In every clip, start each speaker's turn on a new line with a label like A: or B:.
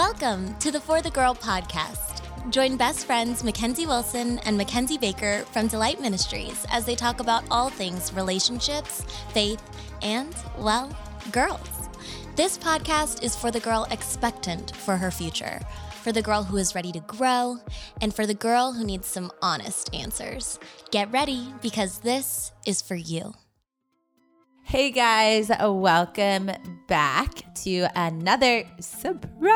A: Welcome to the For the Girl podcast. Join best friends Mackenzie Wilson and Mackenzie Baker from Delight Ministries as they talk about all things relationships, faith, and, well, girls. This podcast is for the girl expectant for her future, for the girl who is ready to grow, and for the girl who needs some honest answers. Get ready because this is for you.
B: Hey guys, welcome back to another surprise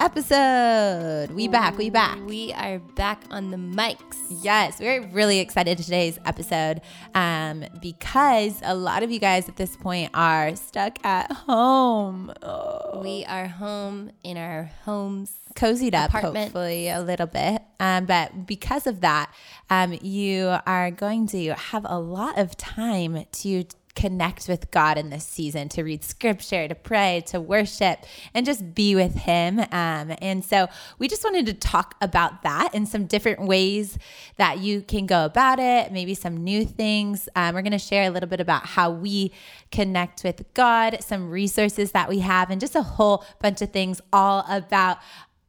B: episode. We back, we back.
C: We are back on the mics.
B: Yes, we're really excited today's episode um, because a lot of you guys at this point are stuck at home. Oh.
C: We are home in our homes.
B: Cozied up,
C: Apartment.
B: hopefully, a little bit. Um, but because of that, um, you are going to have a lot of time to connect with God in this season, to read scripture, to pray, to worship, and just be with Him. Um, and so we just wanted to talk about that and some different ways that you can go about it, maybe some new things. Um, we're going to share a little bit about how we connect with God, some resources that we have, and just a whole bunch of things all about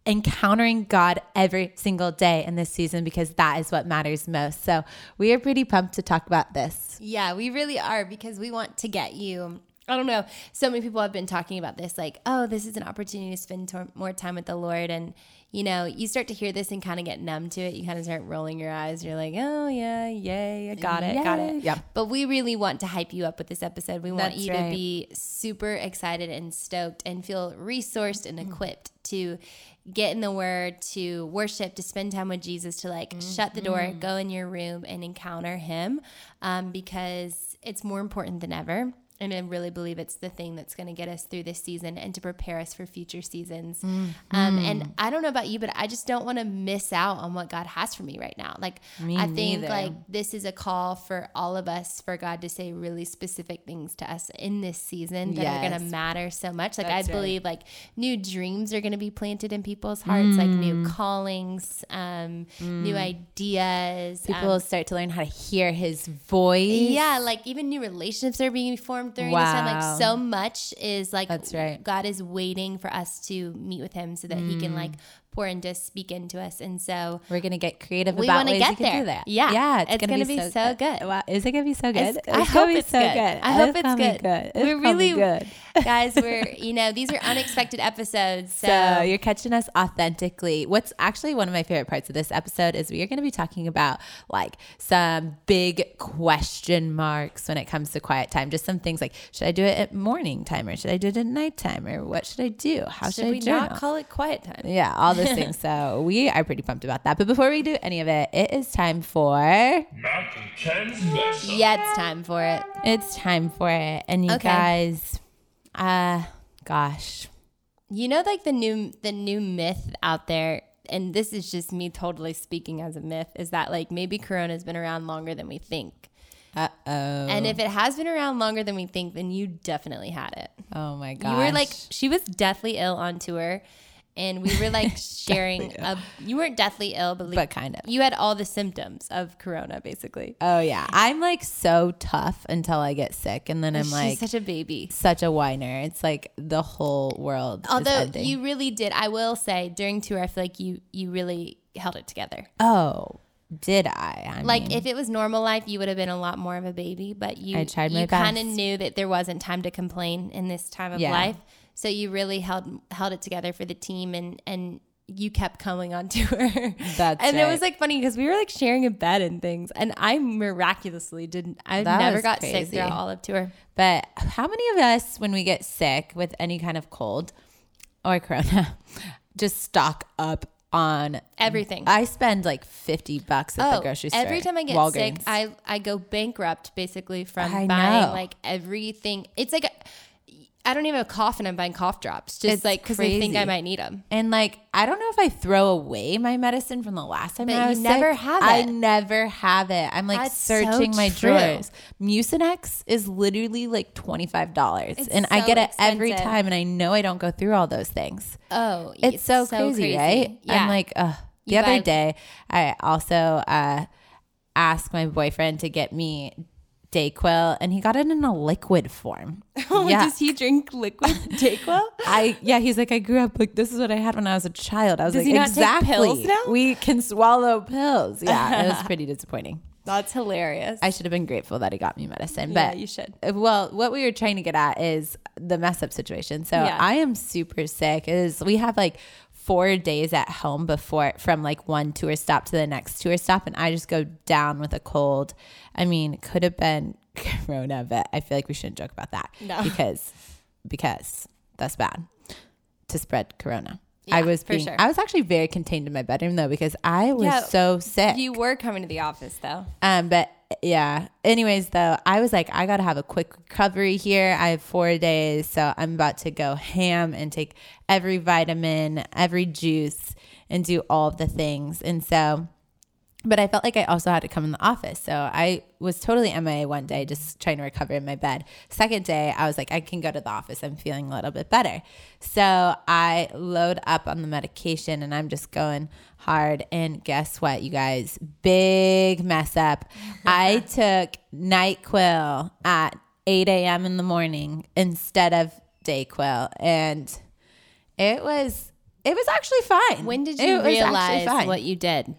B: encountering God every single day in this season because that is what matters most. So we are pretty pumped to talk about this.
C: Yeah, we really are because we want to get you. I don't know. So many people have been talking about this, like, oh, this is an opportunity to spend more time with the Lord. And, you know, you start to hear this and kind of get numb to it. You kind of start rolling your eyes. You're like, oh, yeah, yay, I got it, got it.
B: Yep.
C: But we really want to hype you up with this episode. We want
B: That's
C: you
B: right.
C: to be super excited and stoked and feel resourced and
B: Mm.
C: equipped to get in the word, to worship, to spend time with Jesus, to like shut the door,
B: Mm-hmm.
C: go in your room and encounter Him um, because it's more important than ever. And I really believe it's the thing that's going to get us through this season and to prepare us for future seasons. Um,
B: Mm-hmm.
C: and I don't know about you, but I just don't want to miss out on what God has for me right now. Like,
B: Me
C: I think
B: neither.
C: like this is a call for all of us for God to say really specific things to us in this season that are going to matter so much. Like
B: That's
C: I
B: right.
C: believe like new dreams are going to be planted in people's hearts, like new
B: Mm.
C: callings, um, new ideas.
B: People
C: um,
B: will start to learn how to hear his voice.
C: yeah, like even new relationships are being formed during this time.
B: Wow.
C: Like so much is like
B: That's right.
C: God is waiting for us to meet with Him so that He can mm. like pour and just speak into us. And so
B: We're gonna get creative
C: We
B: about ways
C: get
B: you can
C: there.
B: do that.
C: Yeah.
B: yeah,
C: It's gonna be so good.
B: Wow, is it gonna be so good?
C: It's- I
B: gonna
C: hope it's good. I hope it's
B: gonna be
C: good.
B: It's
C: We're really
B: good.
C: guys, we're you know these are unexpected episodes. So,
B: So you're catching us authentically. What's actually one of my favorite parts of this episode is we are going to be talking about like some big question marks when it comes to quiet time. Just some things like should I do it at morning time or should I do it at night time or what should I do? How should,
C: should
B: I
C: we
B: journal?
C: not call it quiet time?
B: yeah, all those things. So we are pretty pumped about that. But before we do any of it, it is time for
D: Mac and Ken's mess up.
C: Yeah, it's time for it.
B: it's time for it. And you
C: Okay.
B: guys, uh, gosh,
C: You know, like the new the new myth out there, and this is just me totally speaking as a myth, is that like maybe Corona's been around longer than we think.
B: uh oh,
C: And if it has been around longer than we think, then you definitely had it.
B: oh my gosh,
C: You were like, she was deathly ill on tour, and we were like sharing. A, you weren't deathly ill, but like,
B: but kind of.
C: you had all the symptoms of Corona, basically.
B: Oh yeah, I'm like so tough until I get sick, and then I'm
C: She's
B: like
C: such a baby.
B: such a whiner. It's like the whole world.
C: Although you really did, I will say during tour, I feel like you you really held it together.
B: oh, did I? I
C: Like
B: mean,
C: if it was normal life, you would have been a lot more of a baby. But you,
B: I tried my
C: you kind of knew that there wasn't time to complain in this time of
B: Yeah.
C: life. So you really held held it together for the team, and and you kept coming on tour.
B: That's
C: and it was like funny because we were like sharing a bed and things, and I miraculously didn't. I
B: That
C: never got
B: crazy.
C: sick throughout all of tour.
B: But how many of us, when we get sick with any kind of cold or corona, just stock up on
C: Everything.
B: I spend like fifty bucks at the oh, grocery store.
C: Oh, every time I get sick, I I go bankrupt basically from
B: I
C: buying
B: know.
C: like everything. It's like I don't even have a cough and I'm buying cough drops just
B: It's
C: like because I think I might need them.
B: And like, I don't know if I throw away my medicine from the last time
C: But
B: I
C: you
B: was
C: never
B: sick.
C: have it.
B: I never have it. I'm like
C: That's so
B: searching my
C: true.
B: drawers. Mucinex is literally like twenty five dollars,
C: It's
B: and I
C: so
B: get it every time, and I know I don't go through all those things.
C: Oh,
B: It's, so, crazy, right?
C: Yeah.
B: I'm like, ugh. The
C: You
B: other
C: buy-
B: day, I also uh, asked my boyfriend to get me Dayquil, and he got it in a liquid form.
C: Oh,
B: yeah.
C: does he drink liquid Dayquil?
B: I yeah, he's like I grew up like this is what I had when I was a child. I was
C: Does
B: like
C: he not take
B: exactly. We can swallow pills. Yeah, it was pretty disappointing.
C: That's hilarious.
B: I should have been grateful that he got me medicine,
C: Yeah,
B: but
C: you should.
B: uh, Well, what we were trying to get at is the mess up situation. So
C: Yeah.
B: I am super sick. Is we have like four days at home before from like one tour stop to the next tour stop, and I just go down with a cold. I mean, it could have been Corona, but I feel like we shouldn't joke about that
C: No.
B: because because that's bad to spread Corona. I was
C: for
B: being,
C: sure.
B: I was actually very contained in my bedroom though because I was
C: Yeah,
B: so sick.
C: You were coming to the office though.
B: Um, but yeah. Anyways, though, I was like, I gotta have a quick recovery here. I have four days, so I'm about to go ham and take every vitamin, every juice, and do all the things. And so, but I felt like I also had to come in the office. So I was totally MIA one day, just trying to recover in my bed. Second day, I was like, I can go to the office. I'm feeling a little bit better. So I load up on the medication and I'm just going hard. And guess what, you guys? Big mess up. I took NyQuil at 8 a.m. in the morning instead of DayQuil. And it was. It was actually fine.
C: When did you
B: actually
C: realize what you did?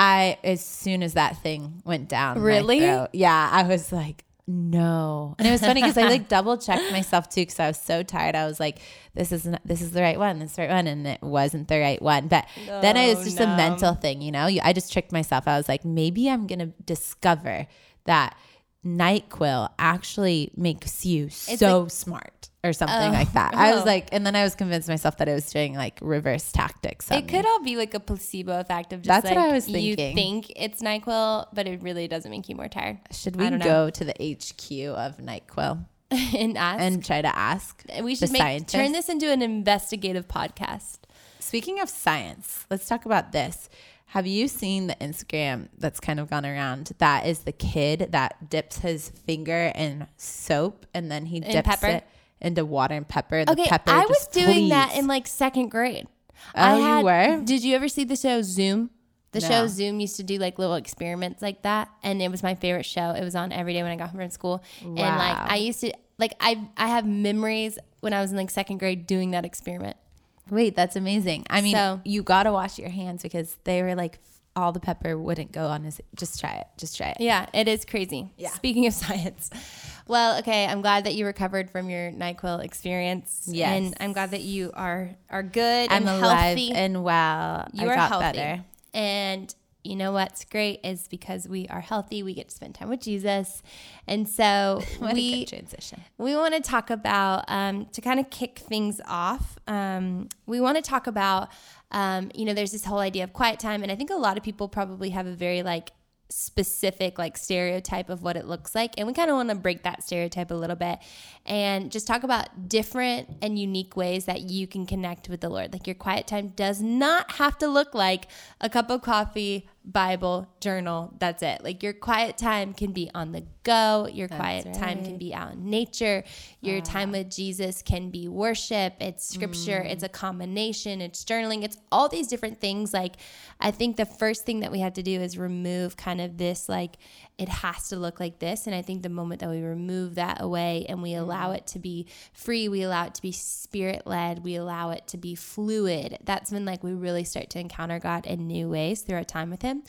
B: I as soon as that thing went down.
C: Really?
B: throat, yeah, I was like, no. And it was funny because I like double checked myself too because I was so tired. I was like, this isn't this is the right one. This is the right one, and it wasn't the right one. But then it was just a mental thing, you know. I just tricked myself. I was like, maybe I'm gonna discover that Nyquil actually makes you so smart or something oh. like that. I was
C: oh.
B: like, and then I was convinced myself that I was doing like reverse tactics.
C: It
B: me.
C: could all be like a placebo effect of just
B: That's
C: like
B: what I was thinking.
C: you think it's NyQuil, but it really doesn't make you more tired.
B: Should we
C: don't know.
B: go to the HQ of NyQuil
C: and ask.
B: and try to ask?
C: we should make,
B: scientists?
C: turn this into an investigative podcast.
B: Speaking of science, let's talk about this. Have you seen the Instagram that's kind of gone around? That is the kid that dips his finger in soap and then he dips
C: pepper?
B: it into water and pepper. And the
C: Okay,
B: pepper
C: I was doing that in like second grade.
B: Oh,
C: I
B: you were?
C: Did you ever see the show Zoom? The
B: No.
C: show Zoom used to do like little experiments like that, and it was my favorite show. It was on every day when I got home from school, wow. and like I used to like I I have memories when I was in like second grade doing that experiment.
B: Wait, that's amazing. I mean,
C: So-
B: you got to wash your hands because they were like, all the pepper wouldn't go on his. Just try it. Just try it.
C: Yeah, it is crazy.
B: Yeah.
C: Speaking of science, well, okay, I'm glad that you recovered from your Nyquil experience.
B: Yes.
C: and I'm glad that you are are good
B: I'm
C: and
B: alive
C: healthy.
B: and well.
C: you
B: I
C: are healthy.
B: better.
C: And you know what's great is because we are healthy, we get to spend time with Jesus, and so we
B: transition.
C: we want to talk about um, to kind of kick things off. Um, we want to talk about um, you know there's this whole idea of quiet time, and I think a lot of people probably have a very like specific like stereotype of what it looks like and we kind of want to break that stereotype a little bit and just talk about different and unique ways that you can connect with the lord. Like your quiet time does not have to look like a cup of coffee bible journal that's it. Like your quiet time can be on the go. Your quiet time can be out in nature. Your ah. time with jesus can be worship. It's scripture. It's mm. a combination. It's journaling. It's all these different things. Like i think the first thing that we have to do is remove kind of this like it has to look like this. And i think the moment that we remove that away and we allow it to be free we allow it to be spirit led we allow it to be fluid that's when like we really start to encounter god in new ways through our time with him.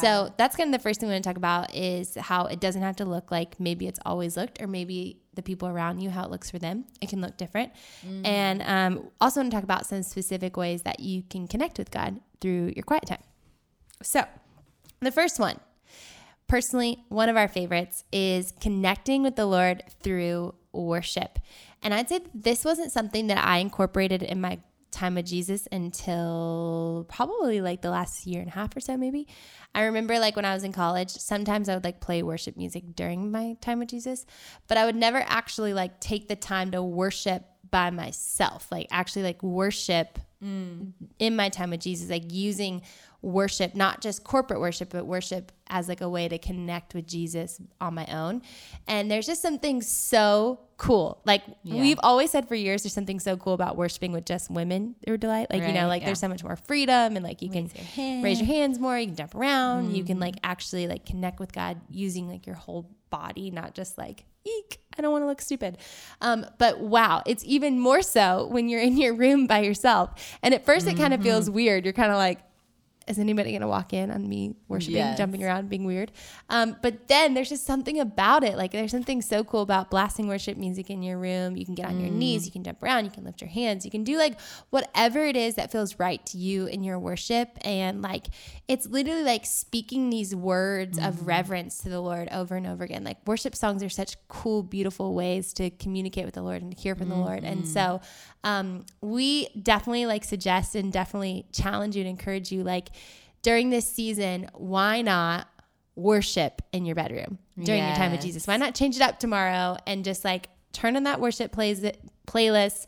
C: So that's kind of the first thing we want to talk about is how it doesn't have to look like maybe it's always looked or maybe the people around you how it looks for them it can look different. And um, also want to talk about some specific ways that you can connect with god through your quiet time. So the first one personally, one of our favorites is connecting with the Lord through worship. And I'd say this wasn't something that I incorporated in my time with Jesus until probably like the last year and a half or so, maybe. I remember like when I was in college, sometimes I would like play worship music during my time with Jesus, but I would never actually like take the time to worship by myself, like actually like worship in my time with Jesus, like using worship, not just corporate worship, but worship as like a way to connect with Jesus on my own. And there's just something so cool. Like we've always said for years, there's something so cool about worshiping with just women or delight. Like, you know, like
B: yeah.
C: there's so much more freedom and like you can raise your hands more, you can jump around, you can mm. like actually like connect with God using like your whole body, not just like, eek, I don't want to look stupid. Um, but wow, it's even more so when you're in your room by yourself. And at 1st it kind of
B: Mm-hmm.
C: feels weird. You're kind of like, is anybody going to walk in on me worshiping,
B: Yes.
C: jumping around, being weird? Um, but then there's just something about it. Like there's something so cool about blasting worship music in your room. You can get on your
B: Mm.
C: knees, you can jump around, you can lift your hands, you can do like whatever it is that feels right to you in your worship. And like it's literally like speaking these words
B: Mm.
C: of reverence to the Lord over and over again. Like worship songs are such cool, beautiful ways to communicate with the Lord and to hear from the Lord.
B: Mm-hmm.
C: And so um, we definitely like suggest and definitely challenge you and encourage you like during this season, why not worship in your bedroom during your time with Jesus? Why not change it up tomorrow and just like turn on that worship plays playlist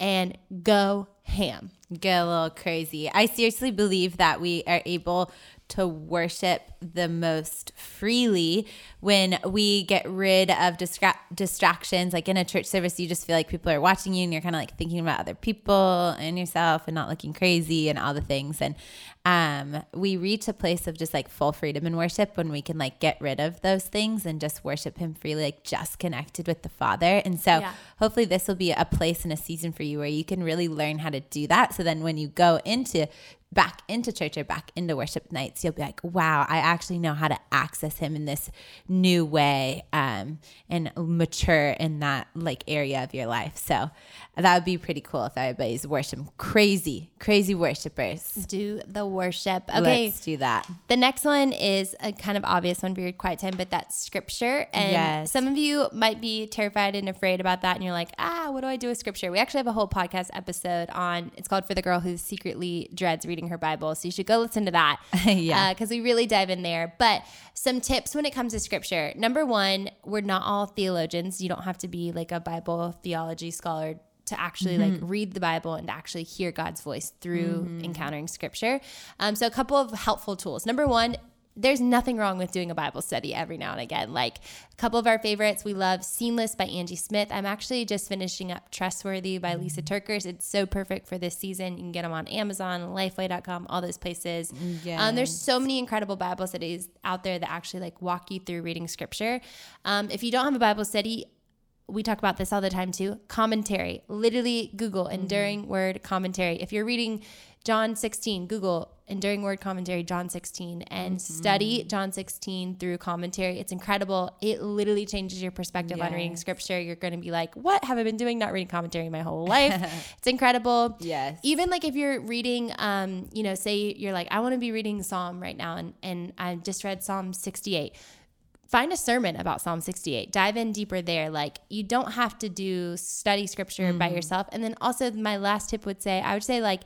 C: and go ham.
B: get a little crazy. I seriously believe that we are able to worship the most freely when we get rid of distra- distractions. Like in a church service, you just feel like people are watching you and you're kind of like thinking about other people and yourself and not looking crazy and all the things. And um, we reach a place of just like full freedom in worship when we can like get rid of those things and just worship Him freely, like just connected with the Father. And so
C: Yeah.
B: hopefully this will be a place and a season for you where you can really learn how to do that. So then when you go into back into church or back into worship nights, you'll be like, wow, I actually know how to access him in this new way um, and mature in that like area of your life. So that would be pretty cool if everybody's worship crazy, crazy worshipers.
C: Do the worship. Okay.
B: Let's do that.
C: The next one is a kind of obvious one for your quiet time, but that's scripture. And
B: Yes.
C: some of you might be terrified and afraid about that. And you're like, ah, what do I do with scripture? We actually have a whole podcast episode on it's called For the Girl Who Secretly Dreads Reading Her Bible. So you should go listen to that.
B: Yeah.
C: Uh, because we really dive in there. But some tips when it comes to scripture. Number one, we're not all theologians. You don't have to be like a Bible theology scholar to actually like mm-hmm. read the Bible and to actually hear God's voice through mm-hmm. encountering scripture. Um, so a couple of helpful tools. Number one, there's nothing wrong with doing a Bible study every now and again. Like a couple of our favorites, we love Seamless by Angie Smith. I'm actually just finishing up Trustworthy by Lysa TerKeurst. It's so perfect for this season. You can get them on Amazon, Lifeway.com, all those places. Um, there's so many incredible Bible studies out there that actually like walk you through reading scripture. Um, if you don't have a Bible study, we talk about this all the time too. Commentary, literally Google enduring word commentary. If you're reading John 16, Google enduring word commentary John 16 and study John 16 through commentary. It's incredible. It literally changes your perspective on reading scripture. You're going to be like, "What have I been doing not reading commentary my whole life?" it's incredible.
B: Yes.
C: Even like if you're reading um, you know, say you're like, "I want to be reading Psalm right now and and I just read Psalm 68." Find a sermon about Psalm 68. Dive in deeper there. Like you don't have to do study scripture by mm-hmm. yourself. And then also my last tip would say, I would say like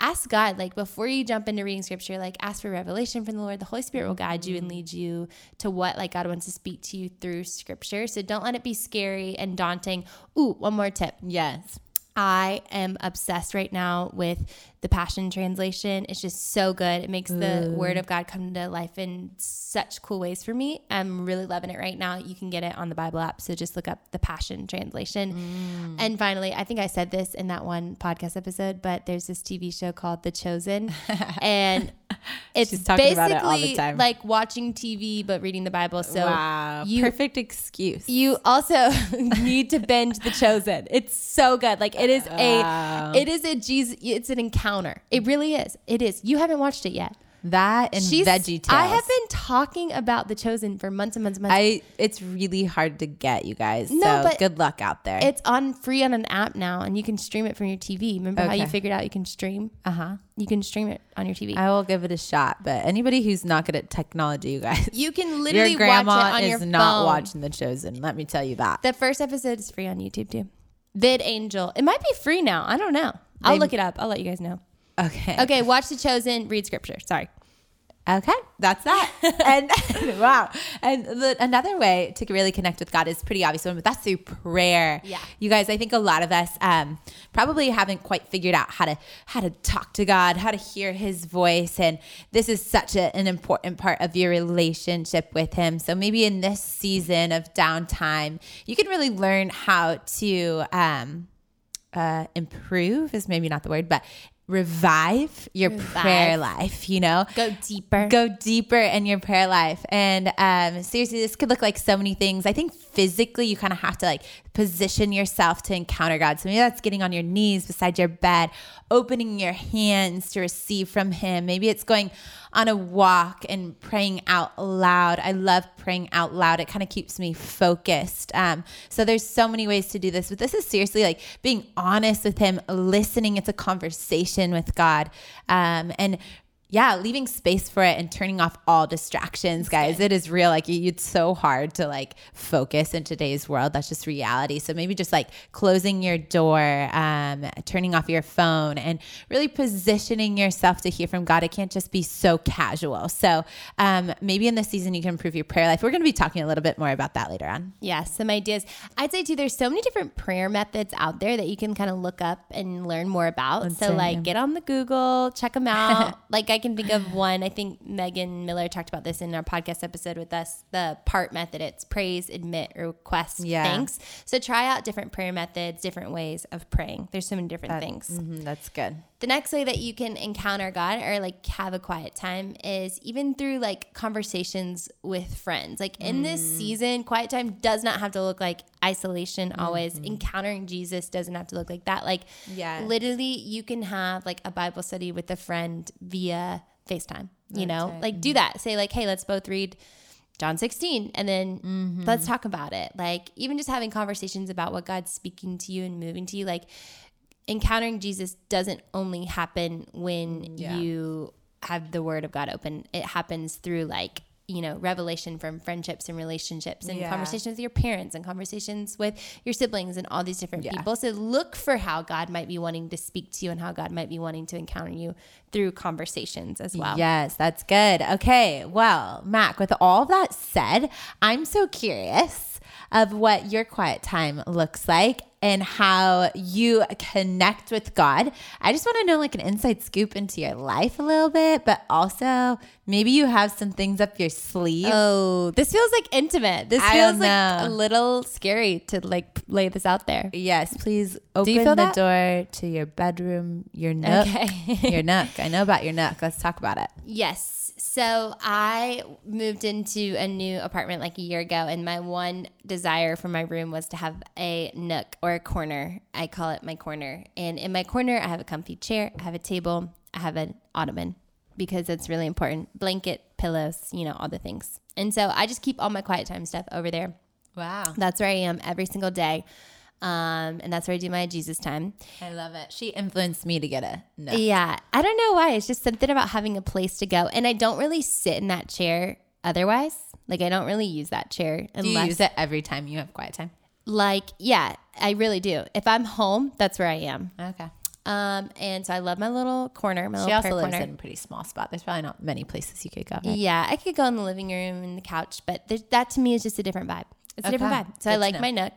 C: ask God, like before you jump into reading scripture, like ask for revelation from the Lord. The Holy Spirit will guide you and mm-hmm. lead you to what like God wants to speak to you through scripture. So don't let it be scary and daunting. Ooh, one more tip.
B: Yes.
C: I am obsessed right now with the Passion Translation. It's just so good. It makes the Word of God come to life in such cool ways for me. I'm really loving it right now. You can get it on the Bible app. So just look up the Passion Translation. Mm. And finally, I think I said this in that one podcast episode, but there's this TV show called The Chosen. and it's
B: She's talking about it all the
C: basically
B: time.
C: like watching TV, but reading the Bible. So
B: wow.
C: you
B: Perfect excuse.
C: you also need to binge The Chosen. It's so good. Like it is
B: Wow.
C: a, it is a Jesus. It's an encounter. It really is. It is. You haven't watched it yet.
B: That and
C: She's.
B: Veggie Tales.
C: I have been talking about The Chosen for months and months and months.
B: I it's really hard to get you guys.
C: No,
B: so
C: but
B: good luck out there.
C: it's on free on an app now, and you can stream it from your TV. Remember how you figured out you can stream?
B: uh huh.
C: You can stream it on your TV.
B: I will give it a shot. But anybody who's not good at technology, you guys,
C: you can literally
B: your grandma
C: watch it on
B: is
C: your
B: not
C: phone.
B: watching The Chosen. Let me tell you that.
C: The first episode is free on YouTube too. VidAngel. It might be free now. I don't know. I'll
B: They-
C: look it up. I'll let you guys know.
B: Okay.
C: Okay, watch The Chosen. Read scripture. Sorry.
B: Okay, that's that. and wow. And the, another way to really connect with God is pretty obvious one, but that's through prayer.
C: Yeah.
B: You guys, I think a lot of us um, probably haven't quite figured out how to how to talk to God, how to hear His voice, and this is such a, an important part of your relationship with Him. So maybe in this season of downtime, you can really learn how to. Um, uh, improve is maybe not the word, but revive your
C: Revive.
B: prayer life, you know?
C: Go deeper.
B: Go deeper in your prayer life. And um, seriously, this could look like so many things. I think physically, you kind of have to like position yourself to encounter God. So maybe that's getting on your knees beside your bed, opening your hands to receive from Him. Maybe it's going on a walk and praying out loud. I love praying out loud. It kind of keeps me focused. Um, so there's so many ways to do this, but this is seriously like being honest with Him, listening. It's a conversation with God, um, and yeah, leaving space for it and turning off all distractions, guys. It is real. Like it's so hard to like focus in today's world. That's just reality. So maybe just like closing your door, um, turning off your phone, and really positioning yourself to hear from God. It can't just be so casual. So um, maybe in this season you can improve your prayer life. We're going to be talking a little bit more about that later on.
C: Yeah, some ideas. I'd say too, there's so many different prayer methods out there that you can kind of look up and learn more about. so like
B: yeah.
C: get on the Google, check them out. like I can think of one. I think Megan Miller talked about this in our podcast episode with us. The part method. It's praise, admit, request,
B: Yeah.
C: thanks. So try out different prayer methods, different ways of praying. There's so many different things.
B: Mhm, that's good.
C: The next way that you can encounter God or like have a quiet time is even through like conversations with friends. Like in this season, quiet time does not have to look like isolation always. Encountering Jesus doesn't have to look like that. Like
B: Yes.
C: literally you can have like a Bible study with a friend via FaceTime. You know?
B: right.
C: Like do that. Say like, "Hey, let's both read John 16 and then
B: Mm-hmm.
C: let's talk about it." Like even just having conversations about what God's speaking to you and moving to you like encountering Jesus doesn't only happen when
B: Yeah.
C: you have the word of God open. It happens through like, you know, revelation from friendships and relationships and
B: Yeah.
C: conversations with your parents and conversations with your siblings and all these different
B: Yeah.
C: people. So look for how God might be wanting to speak to you and how God might be wanting to encounter you through conversations as well.
B: Yes, that's good. Okay. Well, Mac, with all of that said, I'm so curious of what your quiet time looks like and how you connect with God. I just want to know like an inside scoop into your life a little bit, but also maybe you have some things up your sleeve.
C: Oh, this feels like intimate. This
B: I
C: feels like a little scary to like lay this out there.
B: Yes, please open
C: you feel
B: the
C: that?
B: door to your bedroom, your nook.
C: Okay.
B: your nook. I know about your nook. Let's talk about it.
C: Yes. So I moved into a new apartment like a year ago, and my one desire for my room was to have a nook or a corner. I call it my corner. And in my corner, I have a comfy chair, I have a table, I have an ottoman because it's really important blanket, pillows, you know, all the things. And so I just keep all my quiet time stuff over there.
B: Wow.
C: That's where I am every single day. Um, and that's where I do my Jesus time.
B: I love it. She influenced me to get a nook.
C: Yeah, I don't know why. It's just something about having a place to go, and I don't really sit in that chair otherwise. Like I don't really use that chair
B: Do you use it every time you have quiet time?
C: like, yeah, I really do. If I'm home, that's where I am.
B: Okay.
C: Um, and so I love my little corner, my
B: She
C: little
B: also lives
C: corner.
B: in a pretty small spot. There's probably not many places you could go. right?
C: Yeah, I could go in the living room and the couch, but that to me is just a different vibe. It's a different vibe. So I
B: Good to
C: like my nook.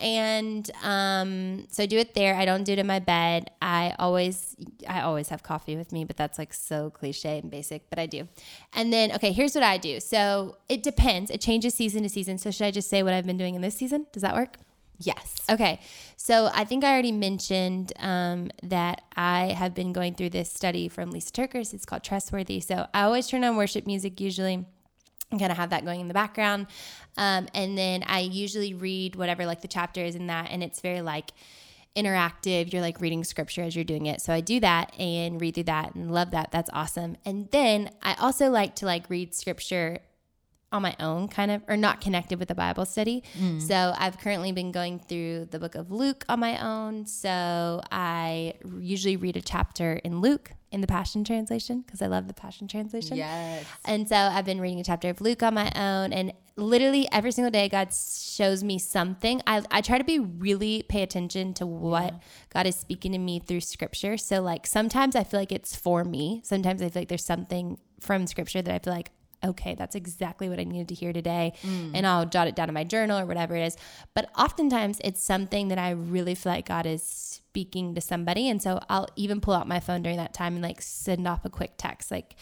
C: And um, so I do it there. I don't do it in my bed. I always, I always have coffee with me, but that's like so cliche and basic, but I do. And then, okay, here's what I do. So it depends. It changes season to season. So should I just say what I've been doing in this season? Does that work?
B: Yes.
C: Okay. So I think I already mentioned um, that I have been going through this study from Lysa TerKeurst. It's called Trustworthy. So I always turn on worship music usually and kind of have that going in the background. Um, and then I usually read whatever like the chapter is in that. And it's very like interactive. You're like reading scripture as you're doing it. So I do that and read through that and love that. That's awesome. And then I also like to like read scripture on my own, kind of, or not connected with the Bible study. Mm. So I've currently been going through the book of Luke on my own. So I usually read a chapter in Luke in the Passion Translation because I love the Passion Translation.
B: Yes.
C: And so I've been reading a chapter of Luke on my own, and literally every single day, God shows me something. I, I try to be really pay attention to what God is speaking to me through scripture. So, like, sometimes I feel like it's for me. Sometimes I feel like there's something from scripture that I feel like, okay, that's exactly what I needed to hear today. And I'll jot it down in my journal or whatever it is. But oftentimes it's something that I really feel like God is speaking to somebody. And so I'll even pull out my phone during that time and like send off a quick text, like,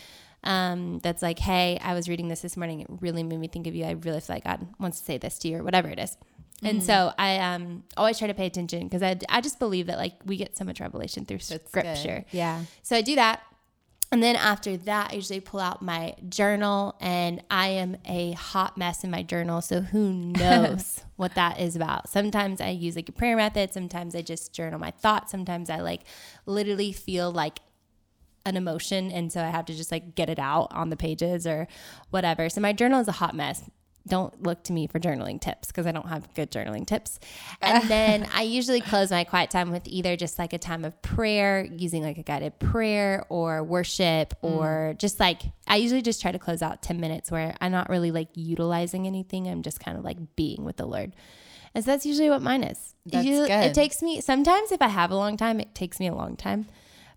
C: um, that's like, hey, I was reading this this morning. It really made me think of you. I really feel like God wants to say this to you or whatever it is. And so I um always try to pay attention because I, I just believe that like we get so much revelation through scripture.
B: Yeah.
C: So I do that. And then after that, I usually pull out my journal and I am a hot mess in my journal. So who knows what that is about? Sometimes I use like a prayer method. Sometimes I just journal my thoughts. Sometimes I like literally feel like an emotion. And so I have to just like get it out on the pages or whatever. So my journal is a hot mess don't look to me for journaling tips because I don't have good journaling tips. And then I usually close my quiet time with either just like a time of prayer, using like a guided prayer or worship, mm. or just like I usually just try to close out 10 minutes where I'm not really like utilizing anything. I'm just kind of like being with the Lord. And so that's usually what mine is.
B: That's
C: Usually-
B: good.
C: It takes me, sometimes if I have a long time, it takes me a long time.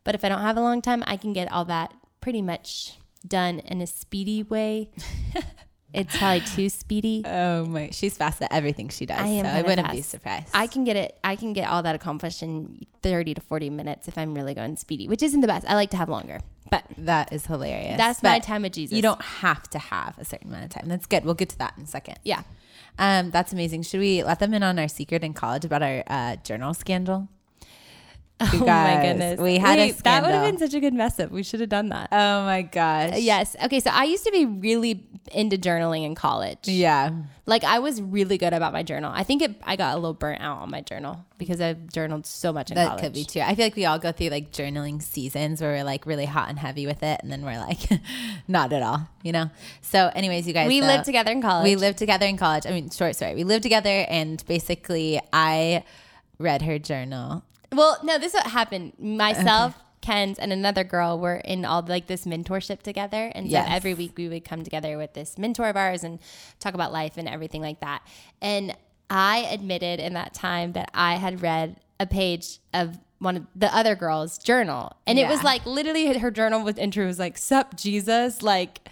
C: But if I don't have a long time, I can get all that pretty much done in a speedy way. it's probably too speedy.
B: Oh my, she's fast at everything she does.
C: I am
B: so I wouldn't be surprised.
C: I can get it. I can get all that accomplished in 30 to 40 minutes if I'm really going speedy, which isn't the best. I like to have longer, but
B: that is hilarious.
C: that's my time with Jesus.
B: You don't have to have a certain amount of time. That's good. We'll get to that in a second.
C: yeah.
B: Um, that's amazing. Should we let them in on our secret in college about our uh, journal scandal? You
C: oh my goodness.
B: We had a
C: Wait, that would have been such a good mess up. We should have done that.
B: Oh my gosh.
C: yes. Okay. So I used to be really into journaling in college.
B: Yeah.
C: Like I was really good about my journal. I think it, I got a little burnt out on my journal because I've journaled so much in
B: That
C: college.
B: could be too. I feel like we all go through like journaling seasons where we're like really hot and heavy with it, and then we're like, not at all, you know. So, anyways, you guys,
C: We
B: though,
C: lived together in college.
B: We lived together in college. I mean, short story. We lived together, and basically, I read her journal.
C: Well, no, this is what happened. Myself, Kens, and another girl were in all like this mentorship together, and so
B: Yes.
C: every week we would come together with this mentor of ours and talk about life and everything like that. And I admitted in that time that I had read a page of one of the other girls' journal, and it was like literally her journal was intro was like "Sup Jesus," like.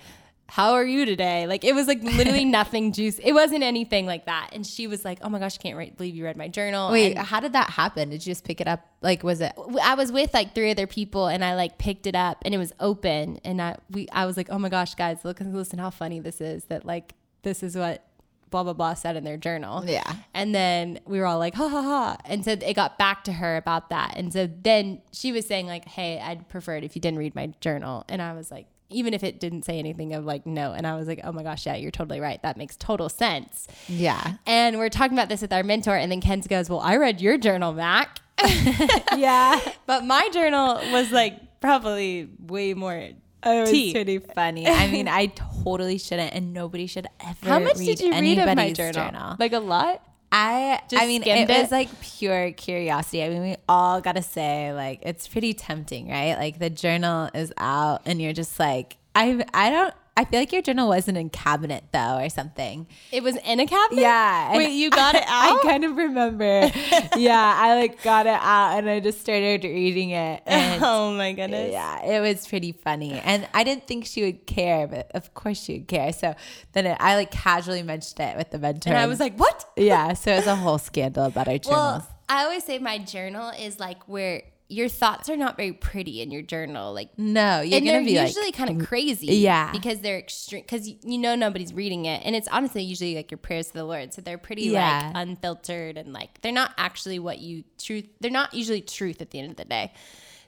C: How are you today? Like it was like literally nothing juice. It wasn't anything like that. And she was like, "Oh my gosh, I can't re- believe you read my journal."
B: Wait,
C: And-
B: how did that happen? Did you just pick it up? Like, was it?
C: I was with like three other people and I like picked it up and it was open and I we I was like, oh my gosh, guys, look listen how funny this is that like this is what blah blah blah said in their journal.
B: Yeah.
C: And then we were all like, ha ha ha. And so it got back to her about that. And so then she was saying like, hey, I'd prefer it if you didn't read my journal. And I was like, even if it didn't say anything of like no. And I was like, oh my gosh, yeah, you're totally right. That makes total sense.
B: Yeah.
C: And we're talking about this with our mentor, and then Kens goes, Well, I read your journal, Mac.
B: Yeah.
C: But my journal was like probably way more.
B: Oh, it was
C: tea.
B: pretty funny. I mean, I totally shouldn't, and nobody should ever.
C: How much
B: read
C: did you read of my
B: anybody's
C: journal? Like a lot?
B: I
C: Just
B: I mean it,
C: it?
B: was like pure curiosity. I mean we all got to say like it's pretty tempting, right? Like the journal is out and you're just like I I don't I feel like your journal wasn't in cabinet though or something.
C: It was in a cabinet?
B: Yeah.
C: Wait, you got it
B: I,
C: out?
B: I kind of remember. yeah, I like got it out and I just started reading it. Oh and
C: oh my goodness.
B: yeah, it was pretty funny. And I didn't think she would care, but of course she would care. So then it, I like casually mentioned it with the mentor.
C: And I was like, What?
B: yeah, so it was a whole scandal about our journals.
C: Well, I always say my journal is like where your thoughts are not very pretty in your journal. Like,
B: no, you're
C: and
B: gonna
C: they're
B: be
C: usually
B: like,
C: kind of crazy.
B: yeah.
C: Because they're extreme. Because you know nobody's reading it. And it's honestly usually like your prayers to the Lord. So they're pretty
B: Yeah.
C: like unfiltered and like they're not actually what you truth. They're not usually truth at the end of the day.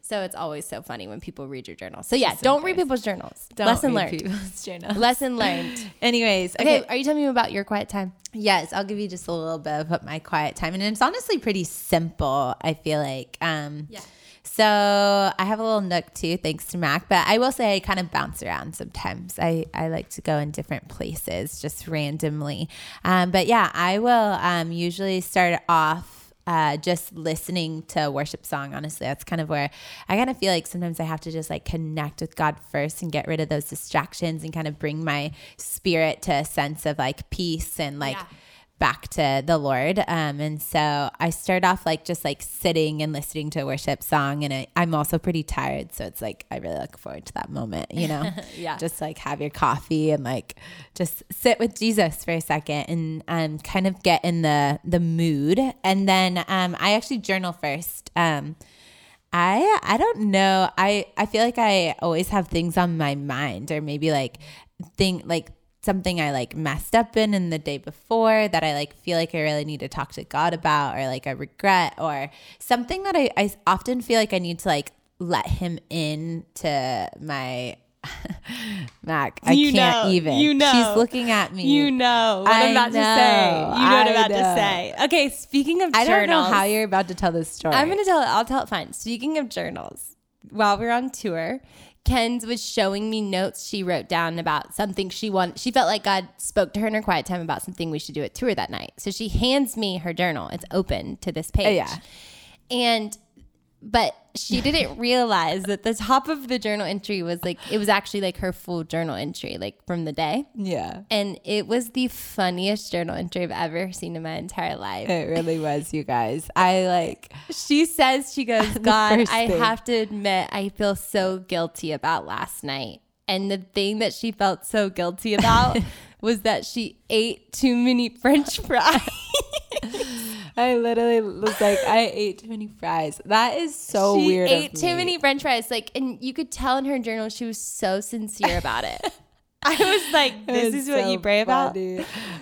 C: So it's always so funny when people read your journal. So yeah, don't read people's journals.
B: don't
C: Lesson
B: read
C: learned.
B: people's journals.
C: Lesson learned.
B: Anyways,
C: Okay,
B: okay.
C: are you telling me about your quiet time?
B: Yes, I'll give you just a little bit of my quiet time, and it's honestly pretty simple. I feel like. Um,
C: Yeah.
B: So I have a little nook too, thanks to Mac. But I will say I kind of bounce around sometimes. I, I like to go in different places just randomly. Um, but yeah, I will um, usually start off uh, just listening to worship song. Honestly, that's kind of where I kind of feel like sometimes I have to just like connect with God first and get rid of those distractions and kind of bring my spirit to a sense of like peace and like
C: Yeah.
B: Back to the Lord. Um, and so I start off like just like sitting and listening to a worship song. And I, I'm also pretty tired. So it's like, I really look forward to that moment, you know?
C: Yeah.
B: Just like have your coffee and like just sit with Jesus for a second and um, kind of get in the, the mood. And then um, I actually journal first. Um, I I don't know. I I feel like I always have things on my mind or maybe like thing like something I like messed up in in the day before that I like feel like I really need to talk to God about or like a regret or something that I, I often feel like I need to like let him in to my Mac. I
C: You
B: can't
C: know,
B: even.
C: you know.
B: She's looking at me.
C: You know what
B: I
C: I'm about
B: know,
C: to say. You know what I'm
B: I
C: about to say. Okay, speaking of
B: I don't know how you're about to tell this story.
C: I'm gonna tell it. I'll tell it fine. Speaking of journals, while we're on tour, Kens was showing me notes she wrote down about something she wanted. She felt like God spoke to her in her quiet time about something we should do at tour that night. So she hands me her journal. It's open to this oh, page.
B: yeah.
C: And but she didn't realize that the top of the journal entry was like it was actually like her full journal entry, like from the day.
B: yeah.
C: And it was the funniest journal entry I've ever seen in my entire life.
B: It really was, you guys. I like
C: She says, she goes, God, I
B: thing.
C: have to admit, I feel so guilty about last night. And the thing that she felt so guilty about was that she ate too many French fries.
B: I literally was like, I ate too many fries. That is so
C: she
B: weird.
C: ate too
B: me.
C: many French fries. Like, and you could tell in her journal she was so sincere about it. I was like, this is what
B: so
C: you pray about.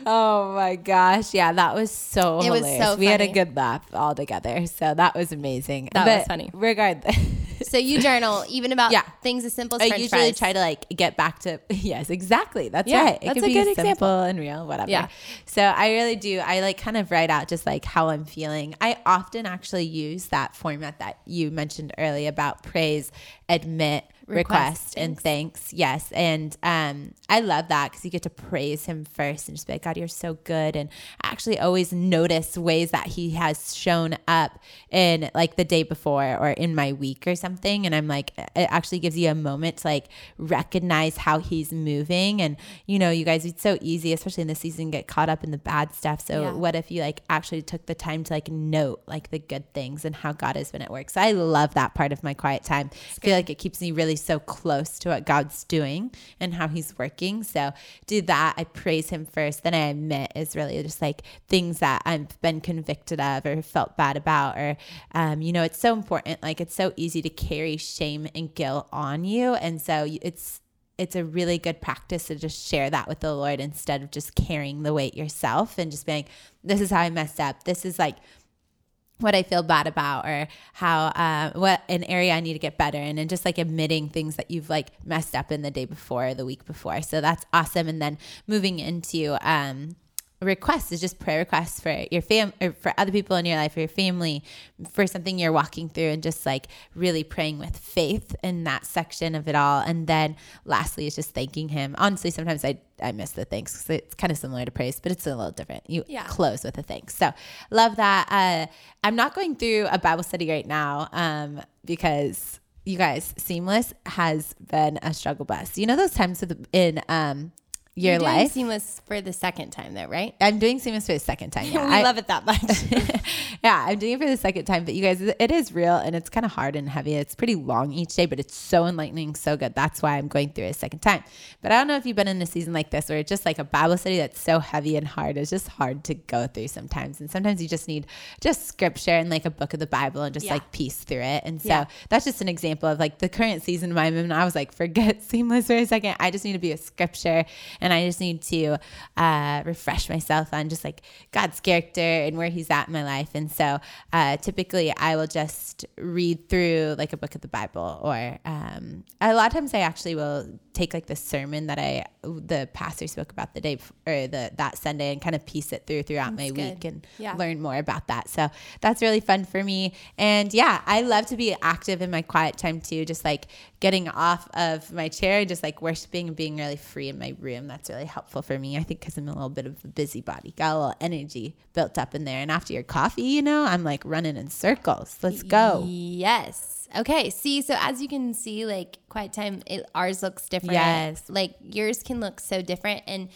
B: Oh my gosh. Yeah, that was so
C: It was
B: hilarious.
C: so
B: we had a good laugh all together. So that was amazing.
C: That was funny.
B: Regardless.
C: So you journal even about
B: Yeah.
C: things as simple as
B: I
C: French
B: usually
C: fries.
B: try to like get back to yes, exactly. That's
C: Yeah,
B: right. It
C: that's
B: could
C: a
B: be
C: good
B: simple
C: example.
B: and real, whatever.
C: Yeah.
B: So I really do. I like kind of write out just like how I'm feeling. I often actually use that format that you mentioned earlier about praise, admit, request,
C: Request,
B: and thanks. Yes, and um, I love that because you get to praise Him first and just be like, God, you're so good. And I actually always notice ways that He has shown up in like the day before or in my week or something, and I'm like, it actually gives you a moment to like recognize how He's moving. And you know, you guys, it's so easy, especially in this season, get caught up in the bad stuff. So
C: Yeah.
B: what if you like actually took the time to like note like the good things and how God has been at work? So I love that part of my quiet time. I feel like it keeps me really so close to what God's doing and how He's working. So do that. I praise Him first. Then I admit is really just like things that I've been convicted of or felt bad about, or um, you know, it's so important. Like it's so easy to carry shame and guilt on you, and so it's it's a really good practice to just share that with the Lord instead of just carrying the weight yourself and just being, this is how I messed up. This is like what I feel bad about or how uh, what an area I need to get better in and just like admitting things that you've like messed up in the day before or the week before. So that's awesome. And then moving into um requests is just prayer requests for your fam or for other people in your life or your family for something you're walking through and just like really praying with faith in that section of it all. And then lastly is just thanking him. Honestly sometimes i i miss the thanks 'cause it's kind of similar to praise but it's a little different. You
C: Yeah.
B: close with a thanks. So love that. Uh i'm not going through a bible study right now um because you guys seamless has been a struggle bus. You know those times with in um your
C: You're doing
B: life
C: seamless for the second time, though, right?
B: I'm doing seamless for the second time. Yeah,
C: we
B: I-
C: love it that much.
B: yeah, I'm doing it for the second time. But you guys, it is real and it's kind of hard and heavy. It's pretty long each day, but it's so enlightening, so good. That's why I'm going through it a second time. But I don't know if you've been in a season like this where it's just like a Bible study that's so heavy and hard. It's just hard to go through sometimes. And sometimes you just need just scripture and like a book of the Bible and just
C: Yeah.
B: like piece through it. And so
C: Yeah.
B: that's just an example of like the current season I'm in. I was like, forget seamless for a second. I just need to be a scripture and I just need to uh, refresh myself on just like God's character and where He's at in my life. And so uh, typically I will just read through like a book of the Bible or um, a lot of times I actually will take like the sermon that I, the pastor spoke about the day or the, that Sunday and kind of piece it through throughout my
C: good.
B: week and
C: Yeah.
B: learn more about that. So that's really fun for me. And yeah, I love to be active in my quiet time too, just like getting off of my chair and just like worshiping and being really free in my room. That's really helpful for me. I think because I'm a little bit of a busybody, got a little energy built up in there. And after your coffee, you know, I'm like running in circles. Let's go.
C: Yes. Okay. See, so as you can see, like quiet time, it, ours looks different.
B: Yes.
C: Like yours can look so different, and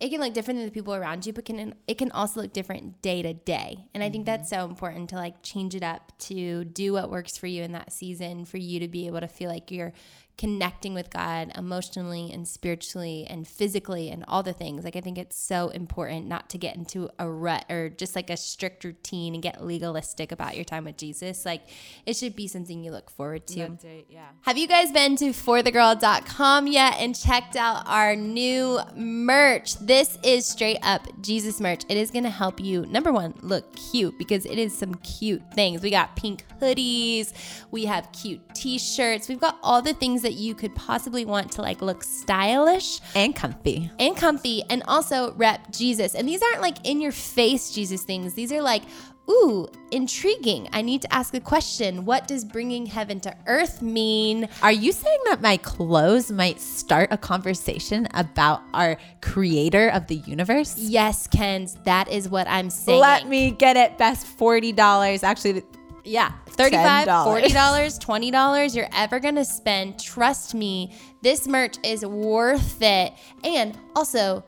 C: it can look different than the people around you, but can it can also look different day to day. And I think that's mm-hmm. so important to like change it up to do what works for you in that season, for you to be able to feel like you're connecting with God emotionally and spiritually and physically and all the things. Like I think it's so important not to get into a rut or just like a strict routine and get legalistic about your time with Jesus. Like it should be something you look forward to.
B: Right, yeah.
C: Have you guys been to forthegirl.com yet and checked out our new merch? This is straight up Jesus merch. It is going to help you, number one, look cute because it is some cute things. We got pink hoodies, we have cute t shirts, we've got all the things that you could possibly want to like look stylish
B: And comfy.
C: and comfy and also rep Jesus. And these aren't like in your face Jesus things. These are like, ooh, intriguing. I need to ask a question. What does bringing heaven to earth mean?
B: Are you saying that my clothes might start a conversation about our creator of the universe?
C: Yes, Kens, that is what I'm saying.
B: Let me get it. Best $40. Actually, yeah.
C: $35, $40, $20 you're ever going to spend. Trust me, this merch is worth it. And also,